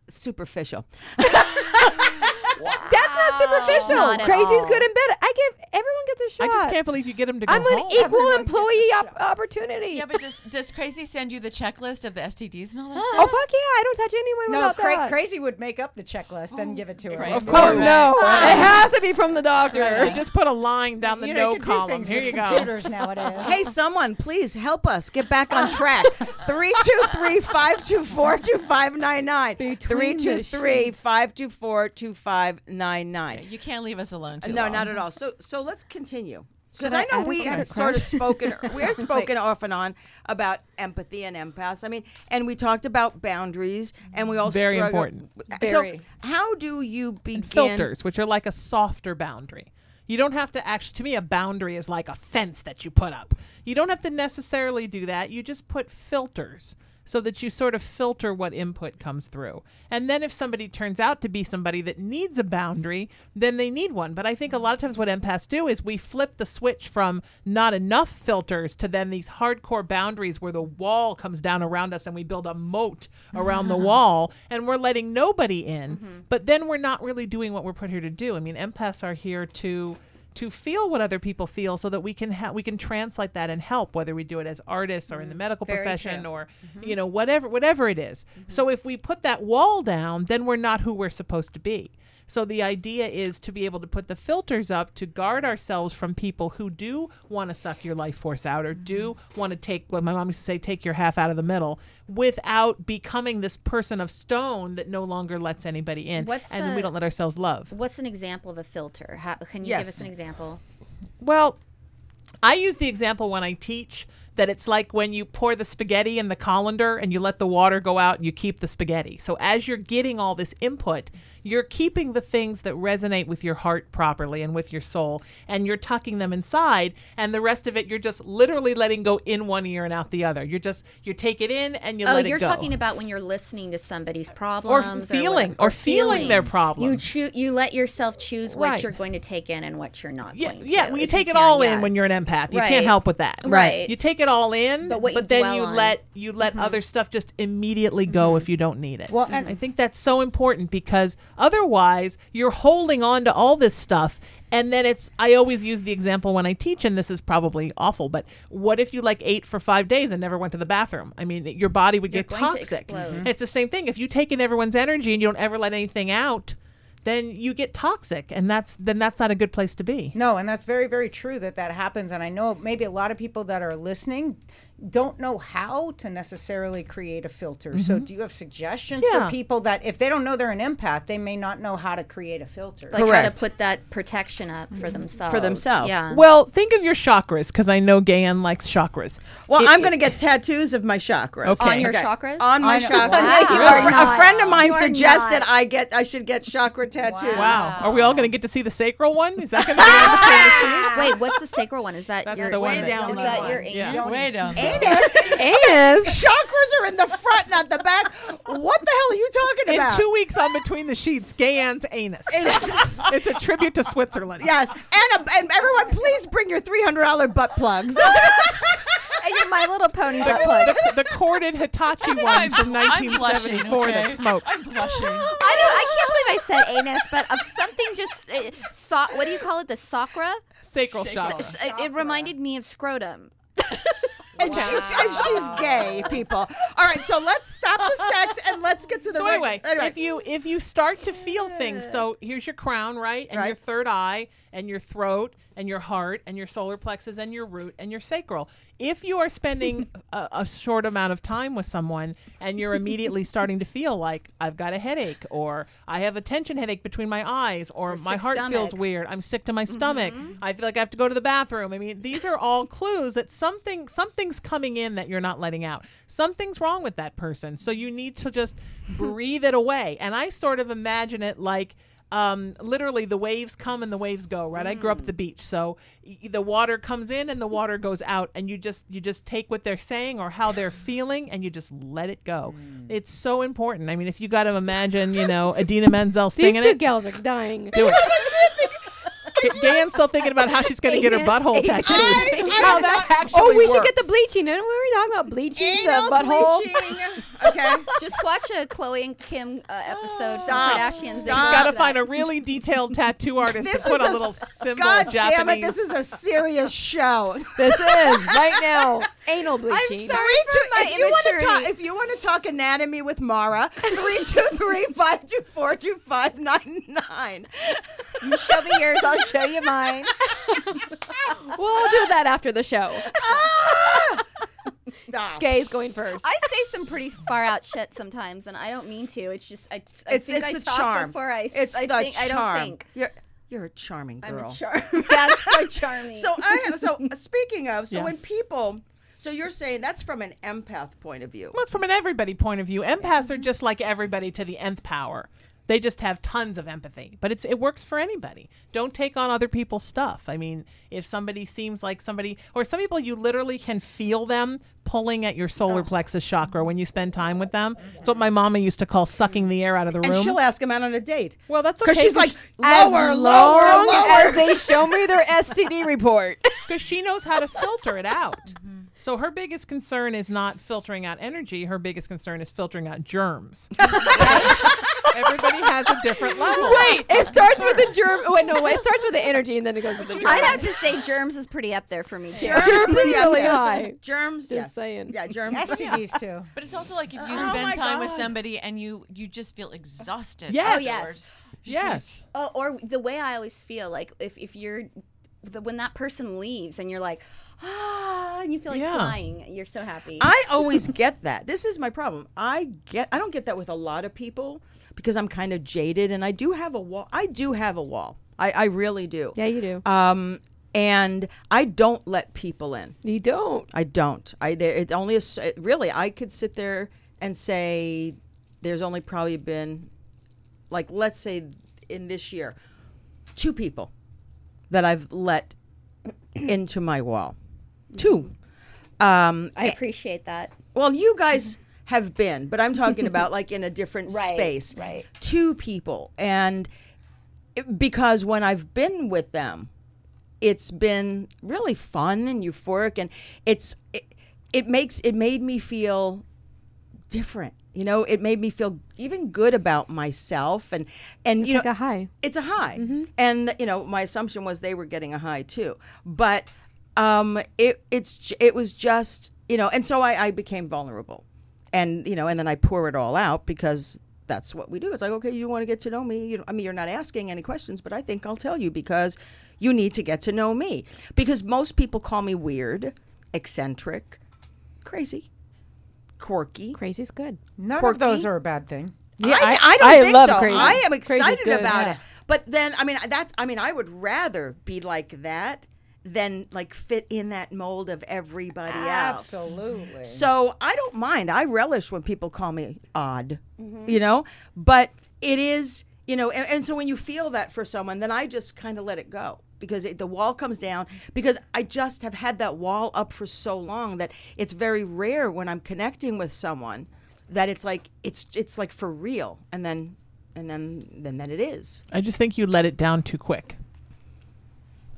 superficial. *laughs* That's not superficial. Not Crazy's all. good and bed. I give everyone gets a shot. I just can't believe you get him to go I'm an home. equal Everyone employee op- opportunity. Yeah, but does does Crazy send you the checklist of the STDs and all that oh fuck yeah! I don't touch anyone No, without cra- that. crazy would make up the checklist and oh, give it to her. Right. Of Oh course. no! *laughs* it has to be from the doctor. Right, Just put a line down the you know, no you can do column. things Here with you go. computers nowadays. Hey, someone, please help us get back on track. 323 524 2599. 323 524 2599. You can't leave us alone too No, long. not at all. So, so let's continue. Because I I know we us had a sort of spoken, we had *laughs* spoken off and on about empathy and empaths. I mean, and we talked about boundaries, and we all Very struggle- important. Very. So, how do you begin? filters, which are like a softer boundary. You don't have to actually, to me, a boundary is like a fence that you put up. You don't have to necessarily do that. You just put filters so that you sort of filter what input comes through. And then if somebody turns out to be somebody that needs a boundary, then they need one. But I think a lot of times what empaths do is we flip the switch from not enough filters to then these hardcore boundaries where the wall comes down around us and we build a moat around the *laughs* wall and we're letting nobody in. Mm-hmm. But then we're not really doing what we're put here to do. I mean, empaths are here to to feel what other people feel so that we can ha- we can translate that and help whether we do it as artists or in the mm, medical Very profession true. or mm-hmm. you know whatever whatever it is. Mm-hmm. so if we put that wall down then we're not who we're supposed to be so the idea is to be able to put the filters up to guard ourselves from people who do want to suck your life force out or do mm-hmm. want to take what my mom used to say take your half out of the middle without becoming this person of stone that no longer lets anybody in What's, and then we don't let ourselves love What's an example of a filter? How, can you Yes. give us an example? Well, I use the example when I teach that it's like when you pour the spaghetti in the colander and you let the water go out and you keep the spaghetti. So as you're getting all this input, you're keeping the things that resonate with your heart properly and with your soul and you're tucking them inside and the rest of it you're just literally letting go in one ear and out the other. You're just you take it in and you Oh, let it go. Oh, you're talking about when you're listening to somebody's problems or problems, feeling what- or, feeling, their problem. You choo- you let yourself choose what Right. you're going to take in and what you're not yeah, going to. yeah. Well, you take it can, all yeah. in when you're an empath. You Right. can't help with that. Right. You take it all in, But you then you. Mm-hmm. let you let other stuff just immediately go if you don't need it. Well, and- I think that's so important because otherwise you're holding on to all this stuff and then it's I always use the example when I teach and this is probably awful, but what if you like ate for 5 days and never went to the bathroom? I mean, your body would You're get going to toxic. It's the same thing. If you take in everyone's energy and you don't ever let anything out, then you get toxic and that's then that's not a good place to be. No, and that's very, very true that that happens. And I know maybe a lot of people that are listening don't know how to necessarily create a filter. So, mm-hmm. do you have suggestions Yeah. for people that if they don't know they're an empath, they may not know how to create a filter? like how Correct. to put that protection up for mm-hmm. themselves. For themselves. Yeah. Well, think of your chakras because I know Gayan likes chakras. Well, It- I'm going to get tattoos of my chakras. Okay. On your chakras? On my On- chakra. Wow. A, You are fr- a friend of mine suggested not. I get I should get chakra tattoos. Wow. Are we all going to get to see the sacral one? Is that going to be *laughs* in between the sheets? Wait, what's the sacral one? Is that That's your the one is that- down that low. your Yeah. anus? Way down. There. Anus. Anus. *laughs* chakras are in the front, not the back. What the hell are you talking about? In two weeks on between the sheets, Gayan's anus. *laughs* it's a tribute to Switzerland. Yes, and, uh, and everyone, please bring your three hundred dollar butt plugs. *laughs* And your My Little Pony butt plug. The, the corded Hitachi ones from I'm 1974 blushing, that smoke. I'm blushing. I don't. I can't believe I said anus, but of something just uh, so, what do you call it? The sacra. Sacral chakra. S- It, it reminded me of scrotum. And she's and she's gay, people. All right, so let's stop the sex and let's get to the. So right- anyway, anyway. if you if you start to feel things, so here's your crown, right, and your third eye, and your throat, and your heart, and your solar plexus, and your root, and your sacral. If you are spending *laughs* a, a short amount of time with someone, and you're immediately *laughs* starting to feel like I've got a headache, or I have a tension headache between my eyes, or, my sick heart feels weird, I'm sick to my mm-hmm. stomach, I feel like I have to go to the bathroom. I mean, these are all clues that something something's coming in that you're not letting out. Something's wrong with that person. So you need to just *laughs* breathe it away. And I sort of imagine it like um, literally the waves come and the waves go right i grew up at the beach so y- the water comes in and the water goes out and you just you just take what they're saying or how they're *laughs* feeling and you just let it go it's so important i mean if you got to imagine you know Idina Menzel singing These two it gals are dying. do it *laughs* Gayan's still thinking about how she's going to get her butthole tattooed. *laughs* how that actually Oh, we should get the bleaching. Didn't we were talking about bleaching Anal the butthole? bleaching. Okay. *laughs* Just watch a Khloé and Kim uh, episode Stop. from Kardashians. They Stop. do Gotta find a really detailed tattoo artist This to put is a a little symbol God of damn it! This is a serious show. *laughs* This is right now anal bleaching. sorry. Three, two, my if you want to talk, immaturity. if you want to talk anatomy with Mara, three two three five two four two five nine nine. You show me yours, I'll show you mine. We'll do that after the show. *laughs* Stop. Gay's going first. I say some pretty far out shit sometimes, and I don't mean to. It's just I, I It's think it's I the talk charm. before I. s- it's I the think charm. I don't think. You're you're a charming girl. I'm girl. a charm. *laughs* *laughs* That's so charming. So I so *laughs* speaking of so Yeah. when people so you're saying that's from an empath point of view. Well, it's from an everybody point of view. Empaths are mm-hmm. just like everybody to the nth power. They just have tons of empathy, but it's it works for anybody. Don't take on other people's stuff. I mean, if somebody seems like somebody, or some people, you literally can feel them pulling at your solar plexus chakra when you spend time with them. It's what my mama used to call sucking the air out of the room. And she'll ask him out on a date. well, that's okay Because she's like lower, lower, lower. as they *laughs* show me their STD *laughs* report. because she knows how to filter it out. Mm-hmm. So her biggest concern is not filtering out energy. Her biggest concern is filtering out germs. *laughs* Everybody has a different level. Wait, it starts with the germ. Wait, no, it starts with the energy and then it goes with the germ. I'd have to say germs is pretty up there for me too. Germs, Germs is really high. Germs, yes. saying. Yeah, germs. *laughs* STDs too. But it's also like if you Oh my spend time with somebody and you you just feel exhausted. Yes. Oh, yes. afterwards. Yes. Oh, or the way I always feel like if, if you're the, when that person leaves and you're like ah and you feel like Yeah. flying you're so happy I always get that. This is my problem. I get I don't get that with a lot of people because I'm kind of jaded and I do have a wall. I do have a wall. I, I really do. Yeah, you do. Um and I don't let people in. you don't. I don't. I there it's only a s- it- really I could sit there and say there's only probably been like let's say in this year two people that I've let *clears throat* into my wall. Two. Um I appreciate that well, you guys have been, but I'm talking about *laughs* like in a different Right, space. right. Two people. And it- because when I've been with them, it's been really fun and euphoric and it's it, it makes it made me feel different. You know, it made me feel even good about myself and and It's you like know a high. it's a high and you know my assumption was they were getting a high too but um it it's it was just you know and so i i became vulnerable and you know and then i pour it all out because that's what we do it's like okay you want to get to know me you know, i mean you're not asking any questions but i think i'll tell you because you need to get to know me because most people call me weird eccentric crazy quirky Crazy's good. None Quirky. of those are a bad thing. Yeah, I, I- I don't I think love so. crazy. I am excited good. about Yeah. it. But then, I mean, that's. I mean, I would rather be like that than like fit in that mold of everybody else. Absolutely. So I don't mind. I relish when people call me odd, Mm-hmm. you know. But it is, you know, and, and so when you feel that for someone, then I just kind of let it go because it, the wall comes down. Because I just have had that wall up for so long that it's very rare when I'm connecting with someone that it's like it's it's like for real, and then and then then then it is. I just think you let it down too quick.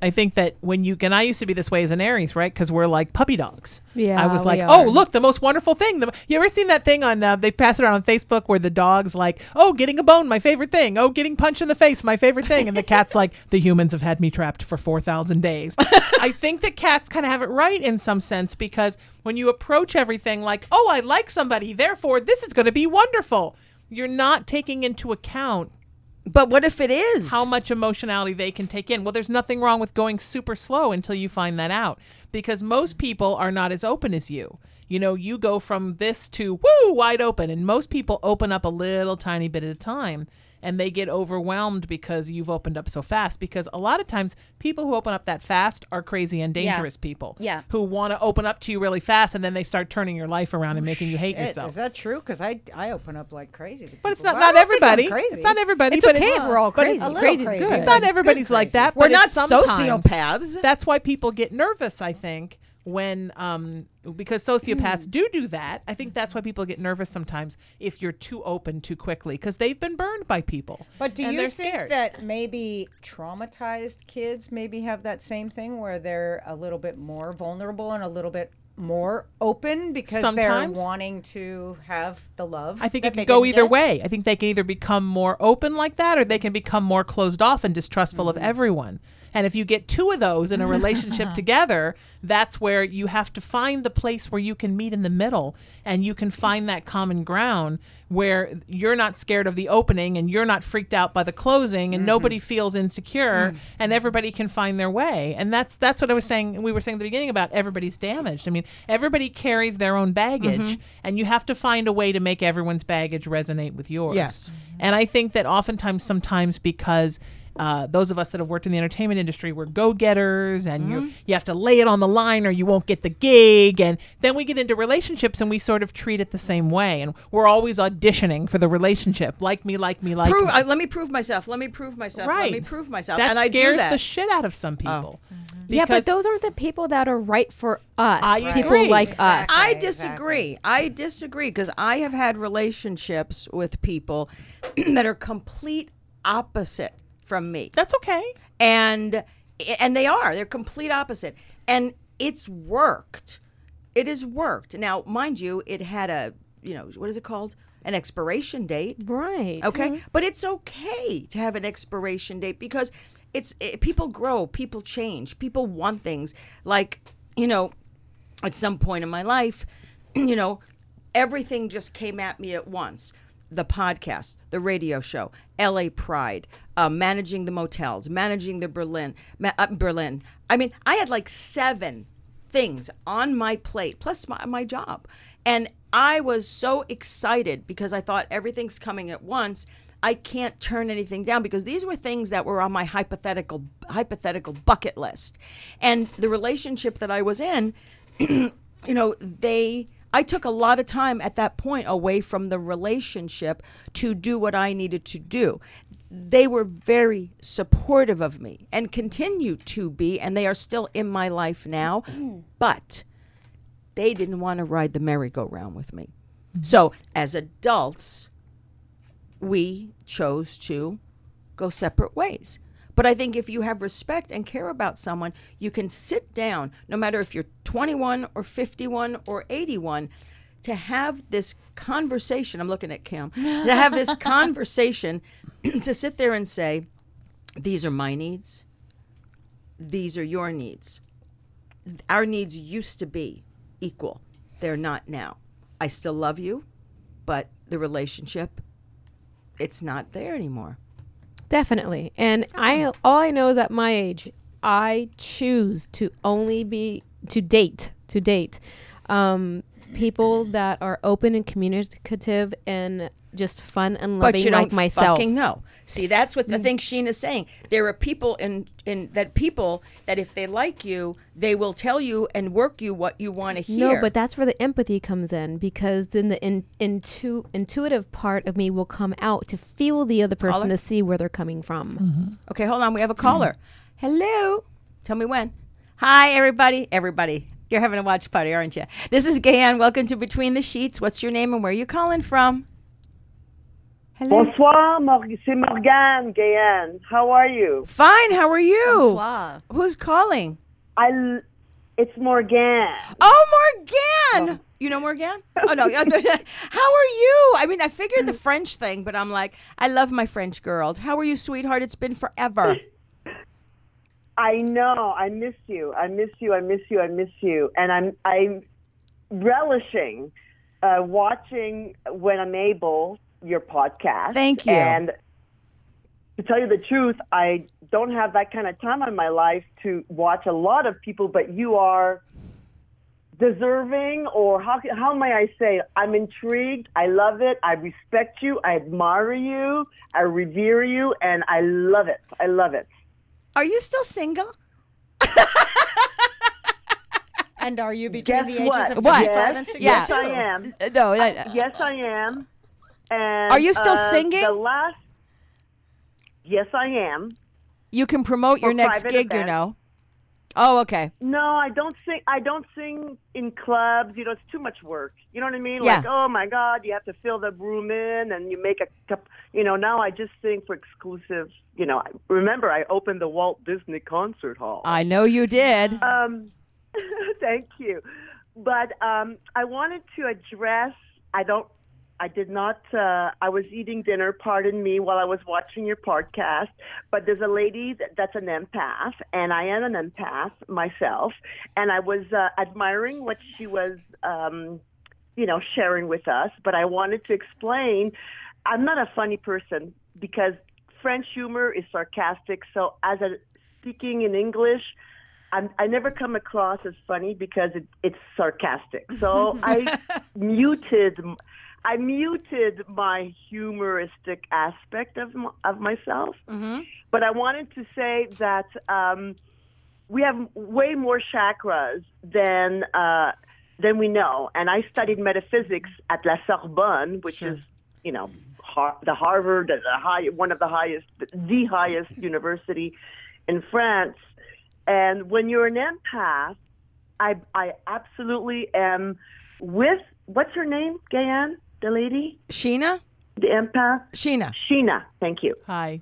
I think that when you and I used to be this way as an Aries, right? Because we're like puppy dogs. Yeah, I was like, oh, look, the most wonderful thing. The, you ever seen that thing on? Uh, they pass it around on Facebook where the dog's like, oh, getting a bone, my favorite thing. Oh, getting punched in the face, my favorite thing. And the cat's like, *laughs* the humans have had me trapped for four thousand days. *laughs* I think that cats kind of have it right in some sense because when you approach everything like, oh, I like somebody, therefore this is going to be wonderful. You're not taking into account But what if it is? how much emotionality they can take in. Well, there's nothing wrong with going super slow until you find that out because most people are not as open as you. You know, you go from this to woo wide open, and most people open up a little tiny bit at a time and they get overwhelmed because you've opened up so fast. Because a lot of times, people who open up that fast are crazy and Yeah. dangerous people Yeah. who want to open up to you really fast and then they start turning your life around and making you hate Shit, yourself. Is that true? Because I, I open up like crazy. to but it's not, I not don't think I'm everybody. Crazy. It's not everybody. It's but okay it's, if we're all crazy. it's- crazy. good. it's not Good everybody's like that. We're not sometimes- sociopaths. That's why people get nervous. I think when um because sociopaths Hmm. do do that. I think that's why people get nervous sometimes if you're too open too quickly because they've been burned by people. But do you think scared. that maybe traumatized kids maybe have that same thing where they're a little bit more vulnerable and a little bit more open because Sometimes. they're wanting to have the love. I think it can go either get. way. I think they can either become more open like that or they can become more closed off and distrustful of everyone. And if you get two of those in a relationship *laughs* together, that's where you have to find the place where you can meet in the middle and you can find that common ground where you're not scared of the opening and you're not freaked out by the closing and mm-hmm. nobody feels insecure mm. and everybody can find their way. And that's that's what I was saying we were saying at the beginning about everybody's damaged. I mean, everybody carries their own baggage mm-hmm. and you have to find a way to make everyone's baggage resonate with yours. Yes. And I think that oftentimes, sometimes because uh, those of us that have worked in the entertainment industry, we're go-getters, and you you have to lay it on the line, or you won't get the gig. And then we get into relationships, and we sort of treat it the same way, and we're always auditioning for the relationship, like me, like me, like Prove, me. uh, let me prove myself. Let me prove myself. right. Let me prove myself. That and I do scares that. the shit out of some people. yeah, but those aren't the people that are right for us. I people agree. like us. Exactly. I Exactly. disagree. I disagree because I have had relationships with people *clears throat* that are complete opposite from me. That's okay. and and they are they're complete opposite. And it's worked. It has worked. Now mind you it had a you know what is it called? An expiration date. Right. okay? Mm-hmm. But it's okay to have an expiration date because it's it, people grow people change people want things. Like you know at some point in my life *clears throat* you know everything just came at me at once the podcast the radio show la pride uh, managing the motels managing the berlin ma- uh, berlin. I mean i had like seven things on my plate plus my, my job. And i was so excited because i thought everything's coming at once. I can't turn anything down because these were things that were on my hypothetical hypothetical bucket list. And the relationship that i was in *clears throat* you know, they I took a lot of time at that point away from the relationship to do what I needed to do. They were very supportive of me and continue to be, and they are still in my life now. Mm-hmm. But they didn't want to ride the merry-go-round with me. So, as adults, we chose to go separate ways. But I think if you have respect and care about someone, you can sit down, no matter if you're 21 or 51 or 81, to have this conversation. I'm looking at Kim, *laughs* to have this conversation, *clears throat* to sit there and say, These are my needs, these are your needs. Our needs used to be equal, they're not now. I still love you, but the relationship, it's not there anymore. Definitely. And I all I know is at my age, I choose to only be to date, to date um, people that are open and communicative and just fun and loving but you like don't myself. fucking know. See, that's what the mm. thing Sheena's saying. There are people in in that people that if they like you, they will tell you and work you what you want to hear. No, but that's where the empathy comes in because then the in, intu, intuitive part of me will come out to feel the other person Caller? to see where they're coming from. Mm-hmm. okay, hold on. We have a caller. Mm. Hello. Tell me when. Hi, everybody. Everybody. You're having a watch party, aren't you? This is Gayanne. Welcome to Between the Sheets. What's your name and where are you calling from? Hello. Bonsoir, Mor- c'est Morgane Gayan. How are you? Fine. How are you? Bonsoir. Who's calling? I, l- it's Morgane. Oh, Morgan. You know Morgan? Oh no. *laughs* *laughs* How are you? I mean, I figured the French thing, but I'm like, I love my French girls. How are you, sweetheart? It's been forever. *laughs* I know. I miss you. I miss you. I miss you. I miss you. And I'm I'm relishing uh, watching when I'm able your podcast. Thank you. And to tell you the truth, I don't have that kind of time in my life to watch a lot of people, but you are deserving or how how may I say I'm intrigued I love it I respect you I admire you I revere you and I love it I love it Are you still single? And are you between Guess the ages what? of What? 55 yes, and 62? yes I am Uh, No. I- yes I am and Are you still uh, singing? the last yes I am you can promote your next gig, you know. Oh, okay. No, I don't sing. I don't sing in clubs. You know, it's too much work. You know what I mean? Yeah. Like, oh my God, you have to fill the room in, and you make a cup. You know, now I just sing for exclusive. You know, I- remember I opened the Walt Disney Concert Hall. I know you did. um, *laughs* thank you. but um, I wanted to address. I don't. I did not. Uh, I was eating dinner. Pardon me, while I was watching your podcast. But there's a lady that, that's an empath, and I am an empath myself. And I was uh, admiring what she was, um, you know, sharing with us. But I wanted to explain. I'm not a funny person because French humor is sarcastic. So as a speaking in English. I'm, I never come across as funny because it, it's sarcastic. So *laughs* I muted, I muted my humoristic aspect of of myself. But I wanted to say that um, we have way more chakras than uh, than we know. And I studied metaphysics at La Sorbonne, which is you know har- the Harvard, the high, one of the highest, the highest *laughs* university in France. And when you're an empath, I I absolutely am with what's her name, Gayan, the lady, Sheena? the empath, Sheena. Sheena. Thank you. Hi.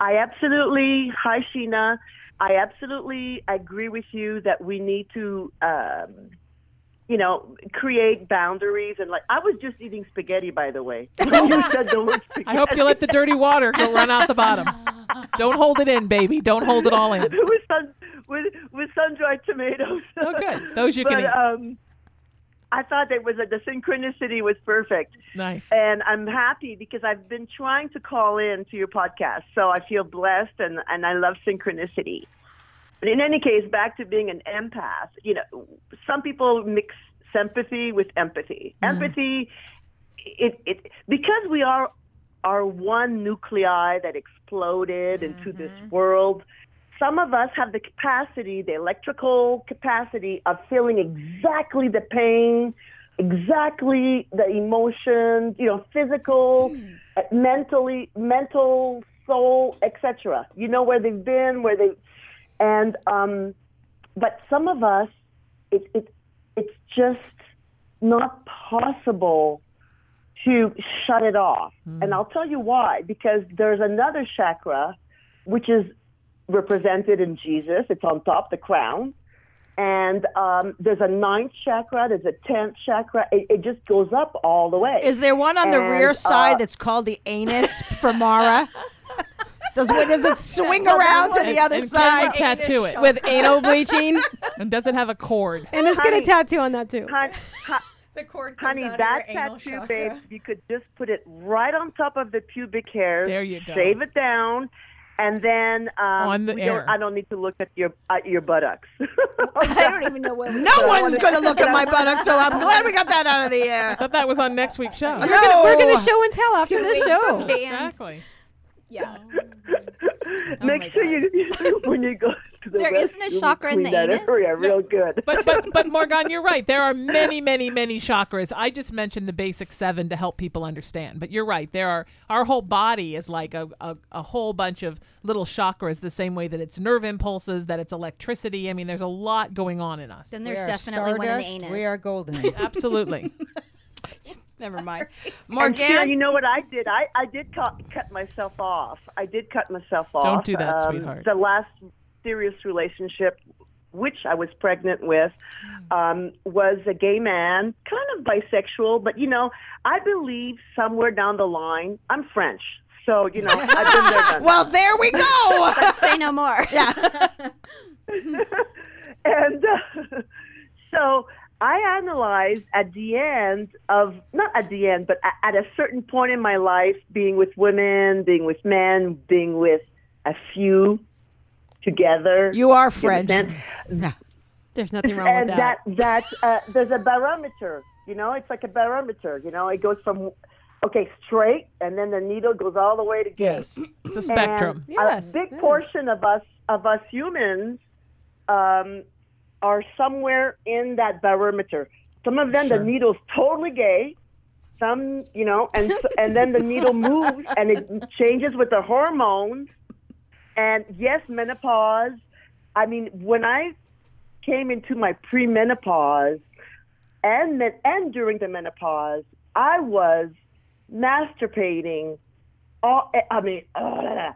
I absolutely, hi Sheena. I absolutely agree with you that we need to, um, you know, create boundaries and like. I was just eating spaghetti, by the way. *laughs* You said the word spaghetti. I hope you let the dirty water go run out the bottom. Don't hold it in, baby. Don't hold it all in. *laughs* with sun with with sun dried tomatoes. Oh, good. Those you but, can eat. Um, I thought it was a, the synchronicity was perfect. Nice. And I'm happy because I've been trying to call in to your podcast, so I feel blessed and, and I love synchronicity. But in any case, back to being an empath, you know, some people mix sympathy with empathy. Mm. Empathy, it, it because we are are one nuclei that exploded into this mm-hmm. world. Some of us have the capacity, the electrical capacity of feeling exactly the pain, exactly the emotions, you know, physical, uh, mentally, mental, soul, etc. You know where they've been, where they, and um, but some of us, it, it it's just not possible to shut it off. And I'll tell you why. Because there's another chakra, which is represented in Jesus. It's on top, the crown. And um, there's a ninth chakra, there's a tenth chakra. It, it just goes up all the way. Is there one on the And, rear side uh, that's called the anus for Mara? *laughs* Does, does it swing around to the other and side? Kim would tattoo it. with anal bleaching, and does it have a cord? *laughs* and it's gonna Honey. tattoo on that too. Hon- hon- *laughs* The cord honey, that tattoo, babe, you could just put it right on top of the pubic hair. There you go. Save it down. And then um, On the air. don't, I don't need to look at your at your buttocks. *laughs* I don't even know where. No one's going to look at my buttocks, so I'm glad we got that out of the air. I thought that was on next week's show. No. We're gonna show and tell after this show. Exactly. Yeah. *laughs* Oh Make sure you when you go *laughs* to the There isn't a chakra in the that anus? area real good. But but *laughs* but Morgan, you're right. There are many, many, many chakras. I just mentioned the basic seven to help people understand. But you're right. There are our whole body is like a, a, a whole bunch of little chakras, the same way that it's nerve impulses, that it's electricity. I mean, there's a lot going on in us. Then there's definitely one in the anus. We are golden. Absolutely. Never mind. *laughs* And Sheila, Morgan? you know what I did? I, I did cut, cut myself off. I did cut myself off. Don't do that, Um, sweetheart. The last serious relationship, which I was pregnant with, um, was a gay man, kind of bisexual, but you know, I believe somewhere down the line, I'm French. So, you know, I've been there, *laughs* done Well, there we go. *laughs* Let's say no more. yeah. and uh, so I analyzed at the end of not at the end, but a- at a certain point in my life, being with women, being with men, being with a few together. You are You French. understand? There's nothing wrong and with that. And that that uh, there's a barometer. You know, it's like a barometer. You know, it goes from okay straight, and then the needle goes all the way to gay. yes. It's a spectrum. And Yes, a big portion of us of us humans um, are somewhere in that barometer. Some of them, Sure. the needle's totally gay. Some, you know, and and then the needle moves and it changes with the hormones. And yes, menopause. I mean, when I came into my premenopause and men- and during the menopause, I was masturbating. All I mean, uh,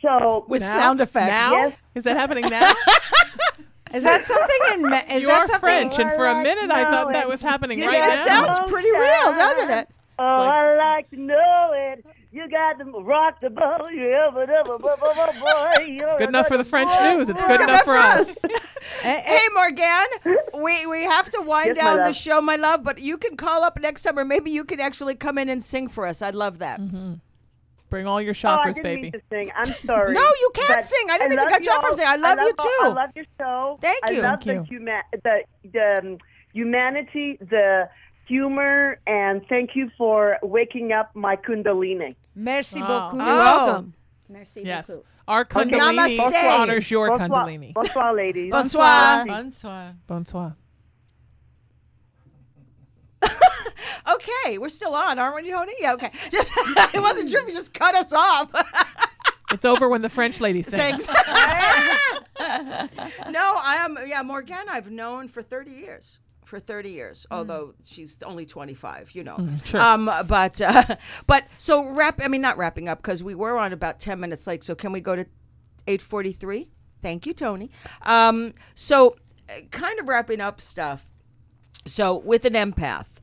so With sound effects. Now? Yes. Is that happening now? *laughs* Is that *laughs* something in? Me- is you that are something? French, and for a minute I thought that was happening Yeah, right that now. sounds pretty real, doesn't it? Oh, like- I like to know it. You got to rock the boat. You ever, ever, boy, boy, boy, boy. *laughs* It's good enough for the French news. It's good enough for us. *laughs* Hey, Morgan, we, we have to wind Yes, down the show, my love, but you can call up next summer. maybe you can actually come in and sing for us. I'd love that. Mm-hmm. Bring all your chakras, Oh, I didn't baby. mean to sing. I'm sorry. *laughs* No, you can't But sing. I didn't mean to cut you off from all. saying I love you all- too. I love your show. Thank I you. love Thank the, huma- the, the um, humanity, the humor, and thank you for waking up my kundalini. Merci Oh. beaucoup. You're welcome. Merci Yes. beaucoup. Our Kundalini Namaste. honors your Bonsoir, Kundalini. bonsoir, ladies. Bonsoir. Bonsoir. Bonsoir. Okay, we're still on, aren't we, Tony? Yeah, okay. *laughs* Just, I wasn't true. you just cut us off. *laughs* It's over when the French lady sings. *laughs* No, I am. Yeah, Morgana, I've known for 30 years. For 30 years, although she's only 25, you know. sure. Um, but uh, but so wrap. I mean, not wrapping up because we were on about 10 minutes late. So can we go to 8:43? Thank you, Tony. Um, so uh, kind of wrapping up stuff. So with an empath,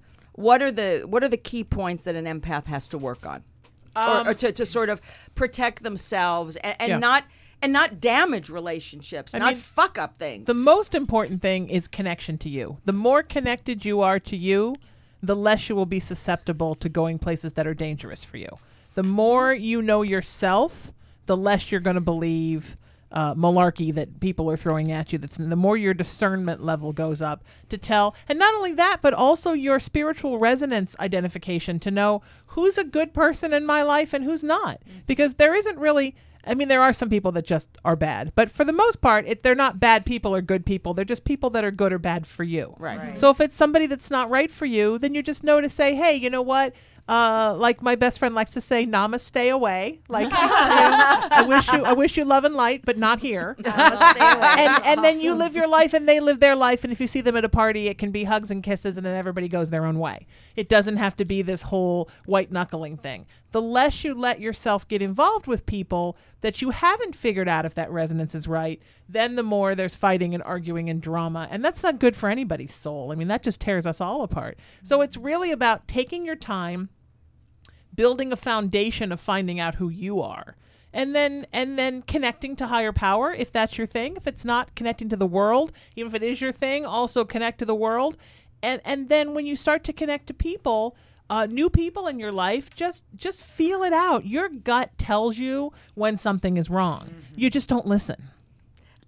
what are the what are the key points that an empath has to work on, or, or um, to, to sort of protect themselves and, and Yeah. not and not damage relationships, not mean, fuck up things. The most important thing is connection to you. The more connected you are to you, the less you will be susceptible to going places that are dangerous for you. The more you know yourself, the less you're going to believe uh, malarkey that people are throwing at you. That's the more your discernment level goes up to tell, and not only that, but also your spiritual resonance identification to know who's a good person in my life and who's not, because there isn't really. I mean, there are some people that just are bad, but for the most part, it, they're not bad people or good people. They're just people that are good or bad for you. Right. So if it's somebody that's not right for you, then you just know to say, hey, you know what? Uh, like my best friend likes to say, "Namaste away." Like, you *laughs* know, I wish you, I wish you love and light, but not here. *laughs* and and then you live your life, and they live their life. And if you see them at a party, it can be hugs and kisses, and then everybody goes their own way. It doesn't have to be this whole white knuckling thing. The less you let yourself get involved with people that you haven't figured out if that resonance is right, then the more there's fighting and arguing and drama. And that's not good for anybody's soul. I mean, that just tears us all apart. So it's really about taking your time, building a foundation of finding out who you are. And then and then connecting to higher power if that's your thing. If it's not connecting to the world, even if it is your thing, also connect to the world. And and then when you start to connect to people, uh, new people in your life, just just feel it out. Your gut tells you when something is wrong. You just don't listen.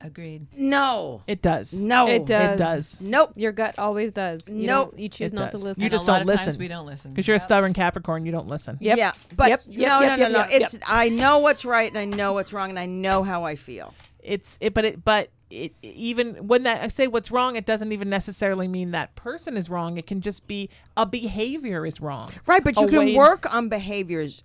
Agreed. no, It does. no, It does. It does. Nope. Your gut always does. You Nope. You choose It not does. to listen. You just a don't of listen. Times we don't listen. Because you're a stubborn Capricorn, you don't listen. Yep. Yeah, but Yep, yep, no, yep, no, yep, no, no. yep, It's I know what's right and I know what's wrong and I know how I feel. it's it but it but it even when that I say what's wrong, it doesn't even necessarily mean that person is wrong. It can just be a behavior is wrong. Right, but you A can work on behaviors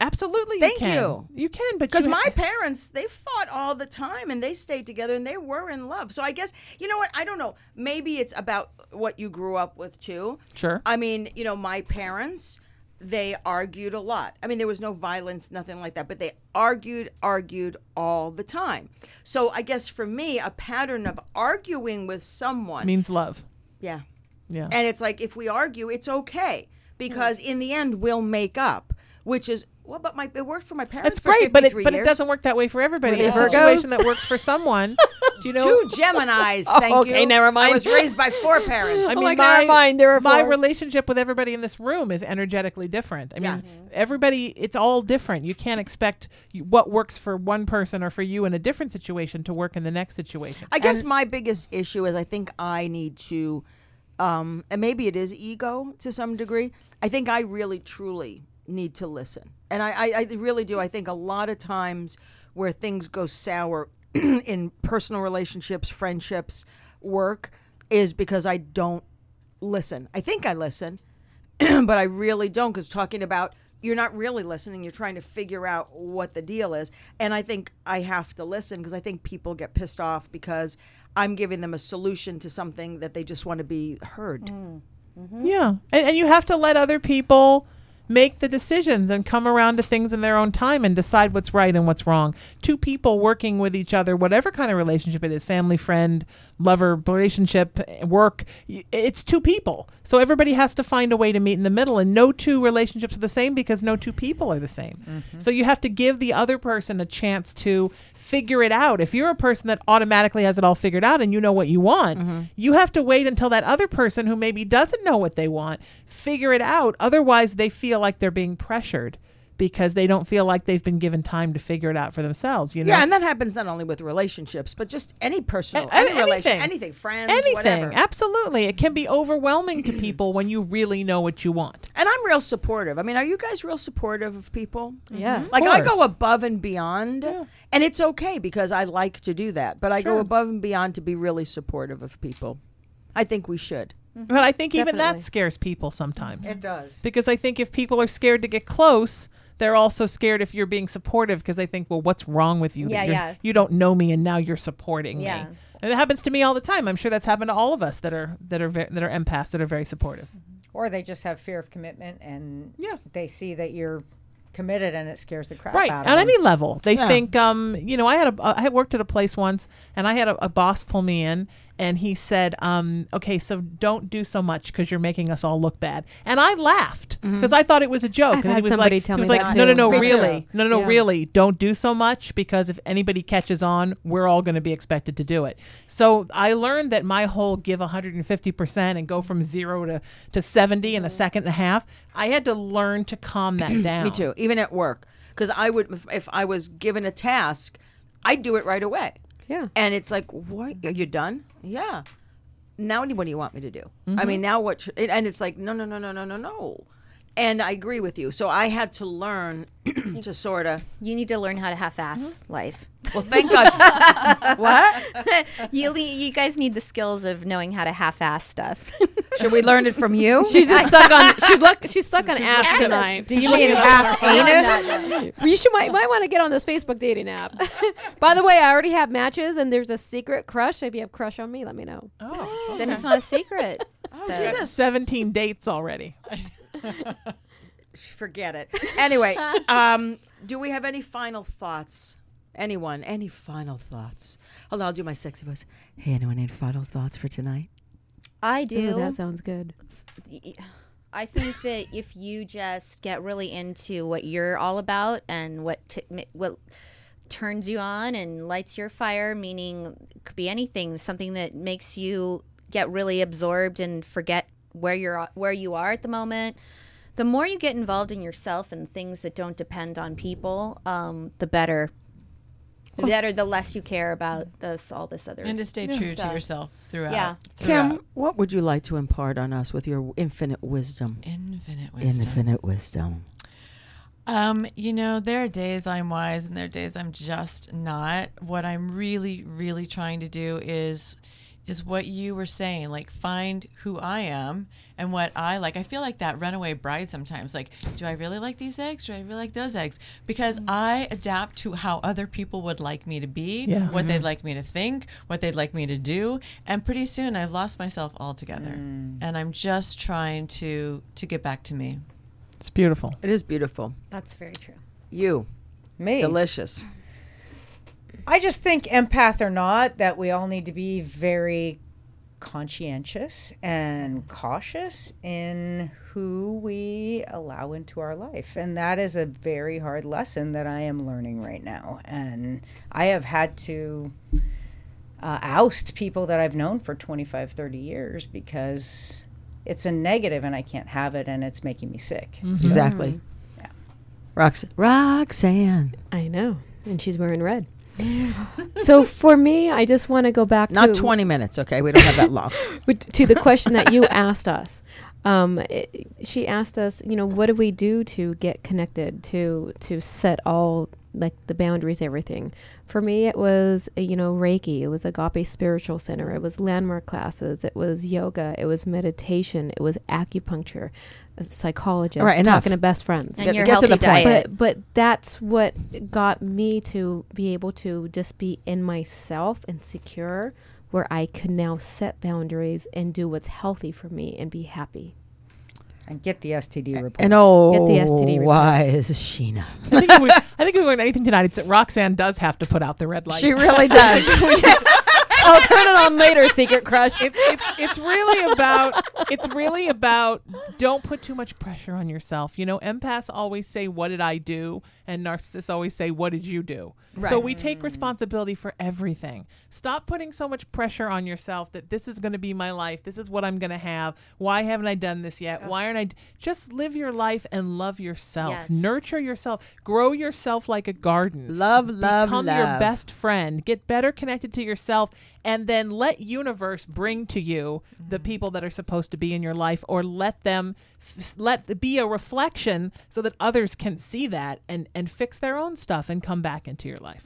Absolutely, Thank you can. you. You can, but because my parents they fought all the time and they stayed together and they were in love. So I guess you know what I don't know. Maybe it's about what you grew up with too. Sure. I mean, you know, my parents they argued a lot. I mean, there was no violence, nothing like that, but they argued, argued all the time. So I guess for me, a pattern of arguing with someone, means love. yeah, Yeah. and it's like if we argue, it's okay because in the end we'll make up, which is well. But my it worked for my parents. That's for great, but it 53 but it doesn't work that way for everybody. Were they A situation that works for someone, *laughs* do you know? Two Gemini's. *laughs* Thank you. okay, never mind. I was raised by four parents. I Oh *laughs* mean, my my, never mind, there are my four. relationship with everybody in this room is energetically different. I mean, Yeah. everybody, it's all different. You can't expect you, what works for one person or for you in a different situation to work in the next situation. I guess my biggest issue is I think I need to, um, and maybe it is ego to some degree. I think I really truly need to listen, and I, I, I really do. I think a lot of times where things go sour *clears throat* in personal relationships, friendships, work, is because I don't listen. I think I listen, *clears throat* but I really don't because talking about you're not really listening. You're trying to figure out what the deal is. And i think i have to listen because i think people get pissed off because i'm giving them a solution to something that they just want to be heard. Mm. Mm-hmm. Yeah, and, and you have to let other people make the decisions and come around to things in their own time and decide what's right and what's wrong. Two people working with each other, whatever kind of relationship it is family, friend, lover, relationship, work, it's two people. So everybody has to find a way to meet in the middle, and no two relationships are the same because no two people are the same. Mm-hmm. So you have to give the other person a chance to figure it out. If you're a person that automatically has it all figured out and you know what you want, mm-hmm. you have to wait until that other person who maybe doesn't know what they want figure it out. Otherwise, they feel like they're being pressured because they don't feel like they've been given time to figure it out for themselves. You know, Yeah, and that happens not only with relationships, but just any personal, A- any anything. relation, anything, friends, anything. whatever. Absolutely, it can be overwhelming to people when you really know what you want. And I'm real supportive. I mean, are you guys real supportive of people? Yes. Like I go above and beyond, and it's okay because I like to do that. But I go above and beyond to be really supportive of people. I think we should. Mm-hmm. But I think even that scares people sometimes. It does. because I think if people are scared to get close, they're also scared if you're being supportive because they think, well, what's wrong with you? that Yeah, you're- yeah. You don't know me, and now you're supporting Yeah. me. And it happens to me all the time. I'm sure that's happened to all of us that are that are ve- that are empaths that are very supportive. Or they just have fear of commitment and Yeah. they see that you're committed and it scares the crap right out of them. Right, on any level they Yeah. think um you know i had a i had worked at a place once and i had a, a boss pull me in and he said um okay so don't do so much because you're making us all look bad. And i laughed because i thought it was a joke. I've and he was somebody like he was like no no no really. No no no Yeah. really. Don't do so much because if anybody catches on we're all going to be expected to do it. So i learned that my whole give 150% and go from zero to to 70 in a second and a half i had to learn to calm that *clears throat* down. Me too. Even at work, because I would, if, if I was given a task, I'd do it right away. Yeah. And it's like, what? Are you done? Yeah. Now, what do you want me to do? I Mm-hmm. mean, now what? Should, and it's like, no, no, no, no, no, no, no. And I agree with you. So I had to learn *clears throat* to sort of. You need to learn how to half-ass Mm-hmm. life. Well, thank God. *laughs* what? you you guys need the skills of knowing how to half-ass stuff. *laughs* Should we learn it from you? She's just *laughs* stuck on. She's luck, She's stuck on ass tonight. Do you mean half anus? You should might might want to get on this Facebook dating app. By the way, I already have matches, and there's a secret crush. If you have crush on me, let me know. oh then it's not a secret. Oh, Jesus. 17 dates already *laughs* Forget it. Anyway, um, do we have any final thoughts? Anyone? Any final thoughts? Hold on, I'll do my sexy voice. Hey, anyone any final thoughts for tonight? I Ooh, do. that sounds good. I think that if you just get really into what you're all about and what t- m- what turns you on and lights your fire, meaning it could be anything, something that makes you get really absorbed and forget where you're where you are at the moment. The more you get involved in yourself and things that don't depend on people, um, the better. The better, the less you care about this, all this other. and to stay true to yourself throughout. Yeah. throughout. Kim, what would you like to impart on us with your infinite wisdom? Infinite wisdom. Infinite wisdom. Um, you know, there are days I'm wise and there are days I'm just not. What I'm really, really trying to do is is what you were saying, like find who I am and what I like. I feel like that runaway bride sometimes. Like, do I really like these eggs? Do I really like those eggs? Because mm-hmm. I adapt to how other people would like me to be, Yeah. what they'd mm-hmm. like me to think, what they'd like me to do. And pretty soon I've lost myself altogether. Mm. And I'm just trying to to get back to me. it's beautiful It is beautiful. That's very true. You, Me. delicious. I just think empath or not, that we all need to be very conscientious and cautious in who we allow into our life. And that is a very hard lesson that I am learning right now. And I have had to uh, oust people that I've known for 25, 30 years because it's a negative and I can't have it and it's making me sick. Exactly. Rox- Roxanne. I know, and she's wearing red. So for me, I just want to go back Not to 20 minutes, okay? We don't have that long. *laughs* to the question that you asked us. Um, it, she asked us, you know, what do we do to get connected, to to set all like the boundaries, everything. For me, it was you know Reiki, it was Agape Spiritual Center, it was landmark classes, it was yoga, it was meditation, it was acupuncture, a psychologist, All right, enough. talking to best friends. And Get- your get to healthy the diet. But but that's what got me to be able to just be in myself and secure where I can now set boundaries and do what's healthy for me and be happy. And get the STD report. And oh, Get the STD report. wise Sheena. I think, if we, I think if we learned anything tonight, it's that Roxanne does have to put out the red light. She really does. *laughs* *laughs* I'll turn it on later, Secret Crush. it's it's it's really about it's really about don't put too much pressure on yourself. You know, empaths always say, "What did I do?" And narcissists always say, "What did you do?" So we take mm. responsibility for everything. Stop putting so much pressure on yourself that this is going to be my life. This is what I'm going to have. Why haven't I done this yet? Why aren't I? d- Just live your life and love yourself. Yes. Nurture yourself. Grow yourself like a garden. Love, love, Become love. your best friend. Get better connected to yourself, and then let universe bring to you the mm-hmm. people that are supposed to be in your life, or let them f- let be a reflection so that others can see that and and fix their own stuff and come back into your life.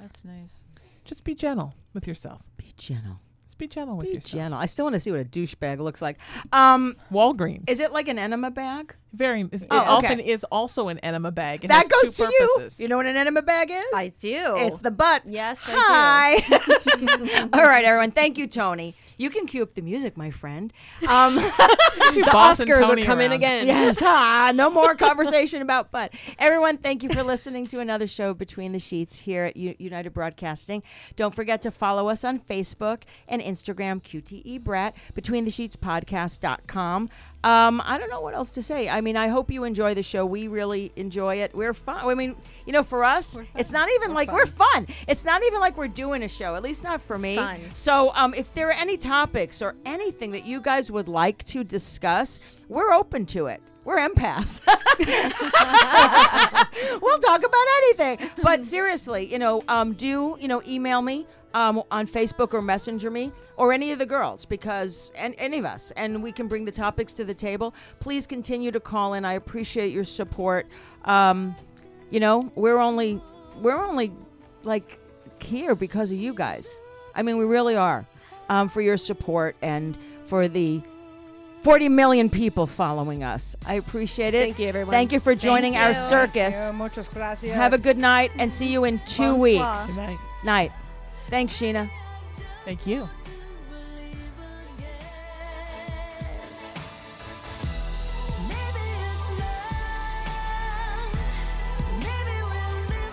That's nice. Just be gentle with yourself. Be gentle. Just be gentle with Be yourself. gentle. I still want to see what a douchebag looks like. Um, Walgreens is it like an enema bag? Very it Oh, okay. often is also an enema bag. It that goes to you. purposes. You know what an enema bag is? I do. It's the butt. Yes, I Hi. *laughs* All right, everyone. Thank you, Tony. You can cue up the music, my friend. Um, *laughs* The Oscars are coming again. yes. Ah, no more *laughs* conversation about butt. Everyone, thank you for listening to another show Between the Sheets here at U- United Broadcasting. Don't forget to follow us on Facebook and Instagram, QTE Brat, Between the Sheets Podcast.com. Um, I don't know what else to say. I mean, I hope you enjoy the show. We really enjoy it. We're fun. I mean, you know, for us, it's not even like we're fun. It's not even like we're doing a show, at least not for me. fun. So, um, if there are any topics or anything that you guys would like to discuss, we're open to it. We're empaths. *laughs* we'll talk about anything. But seriously, you know, um, do you know email me um, on Facebook or messenger me or any of the girls because and any of us, and we can bring the topics to the table. Please continue to call in. I appreciate your support. Um, you know, we're only we're only like here because of you guys. I mean, we really are. Um, for your support and for the 40 million people following us. I appreciate it. Thank you, everyone. Thank you for joining our circus. muchas gracias. Have a good night and see you in two Bonsoir. weeks. Good night. Night. Thanks, Sheena. Thank you.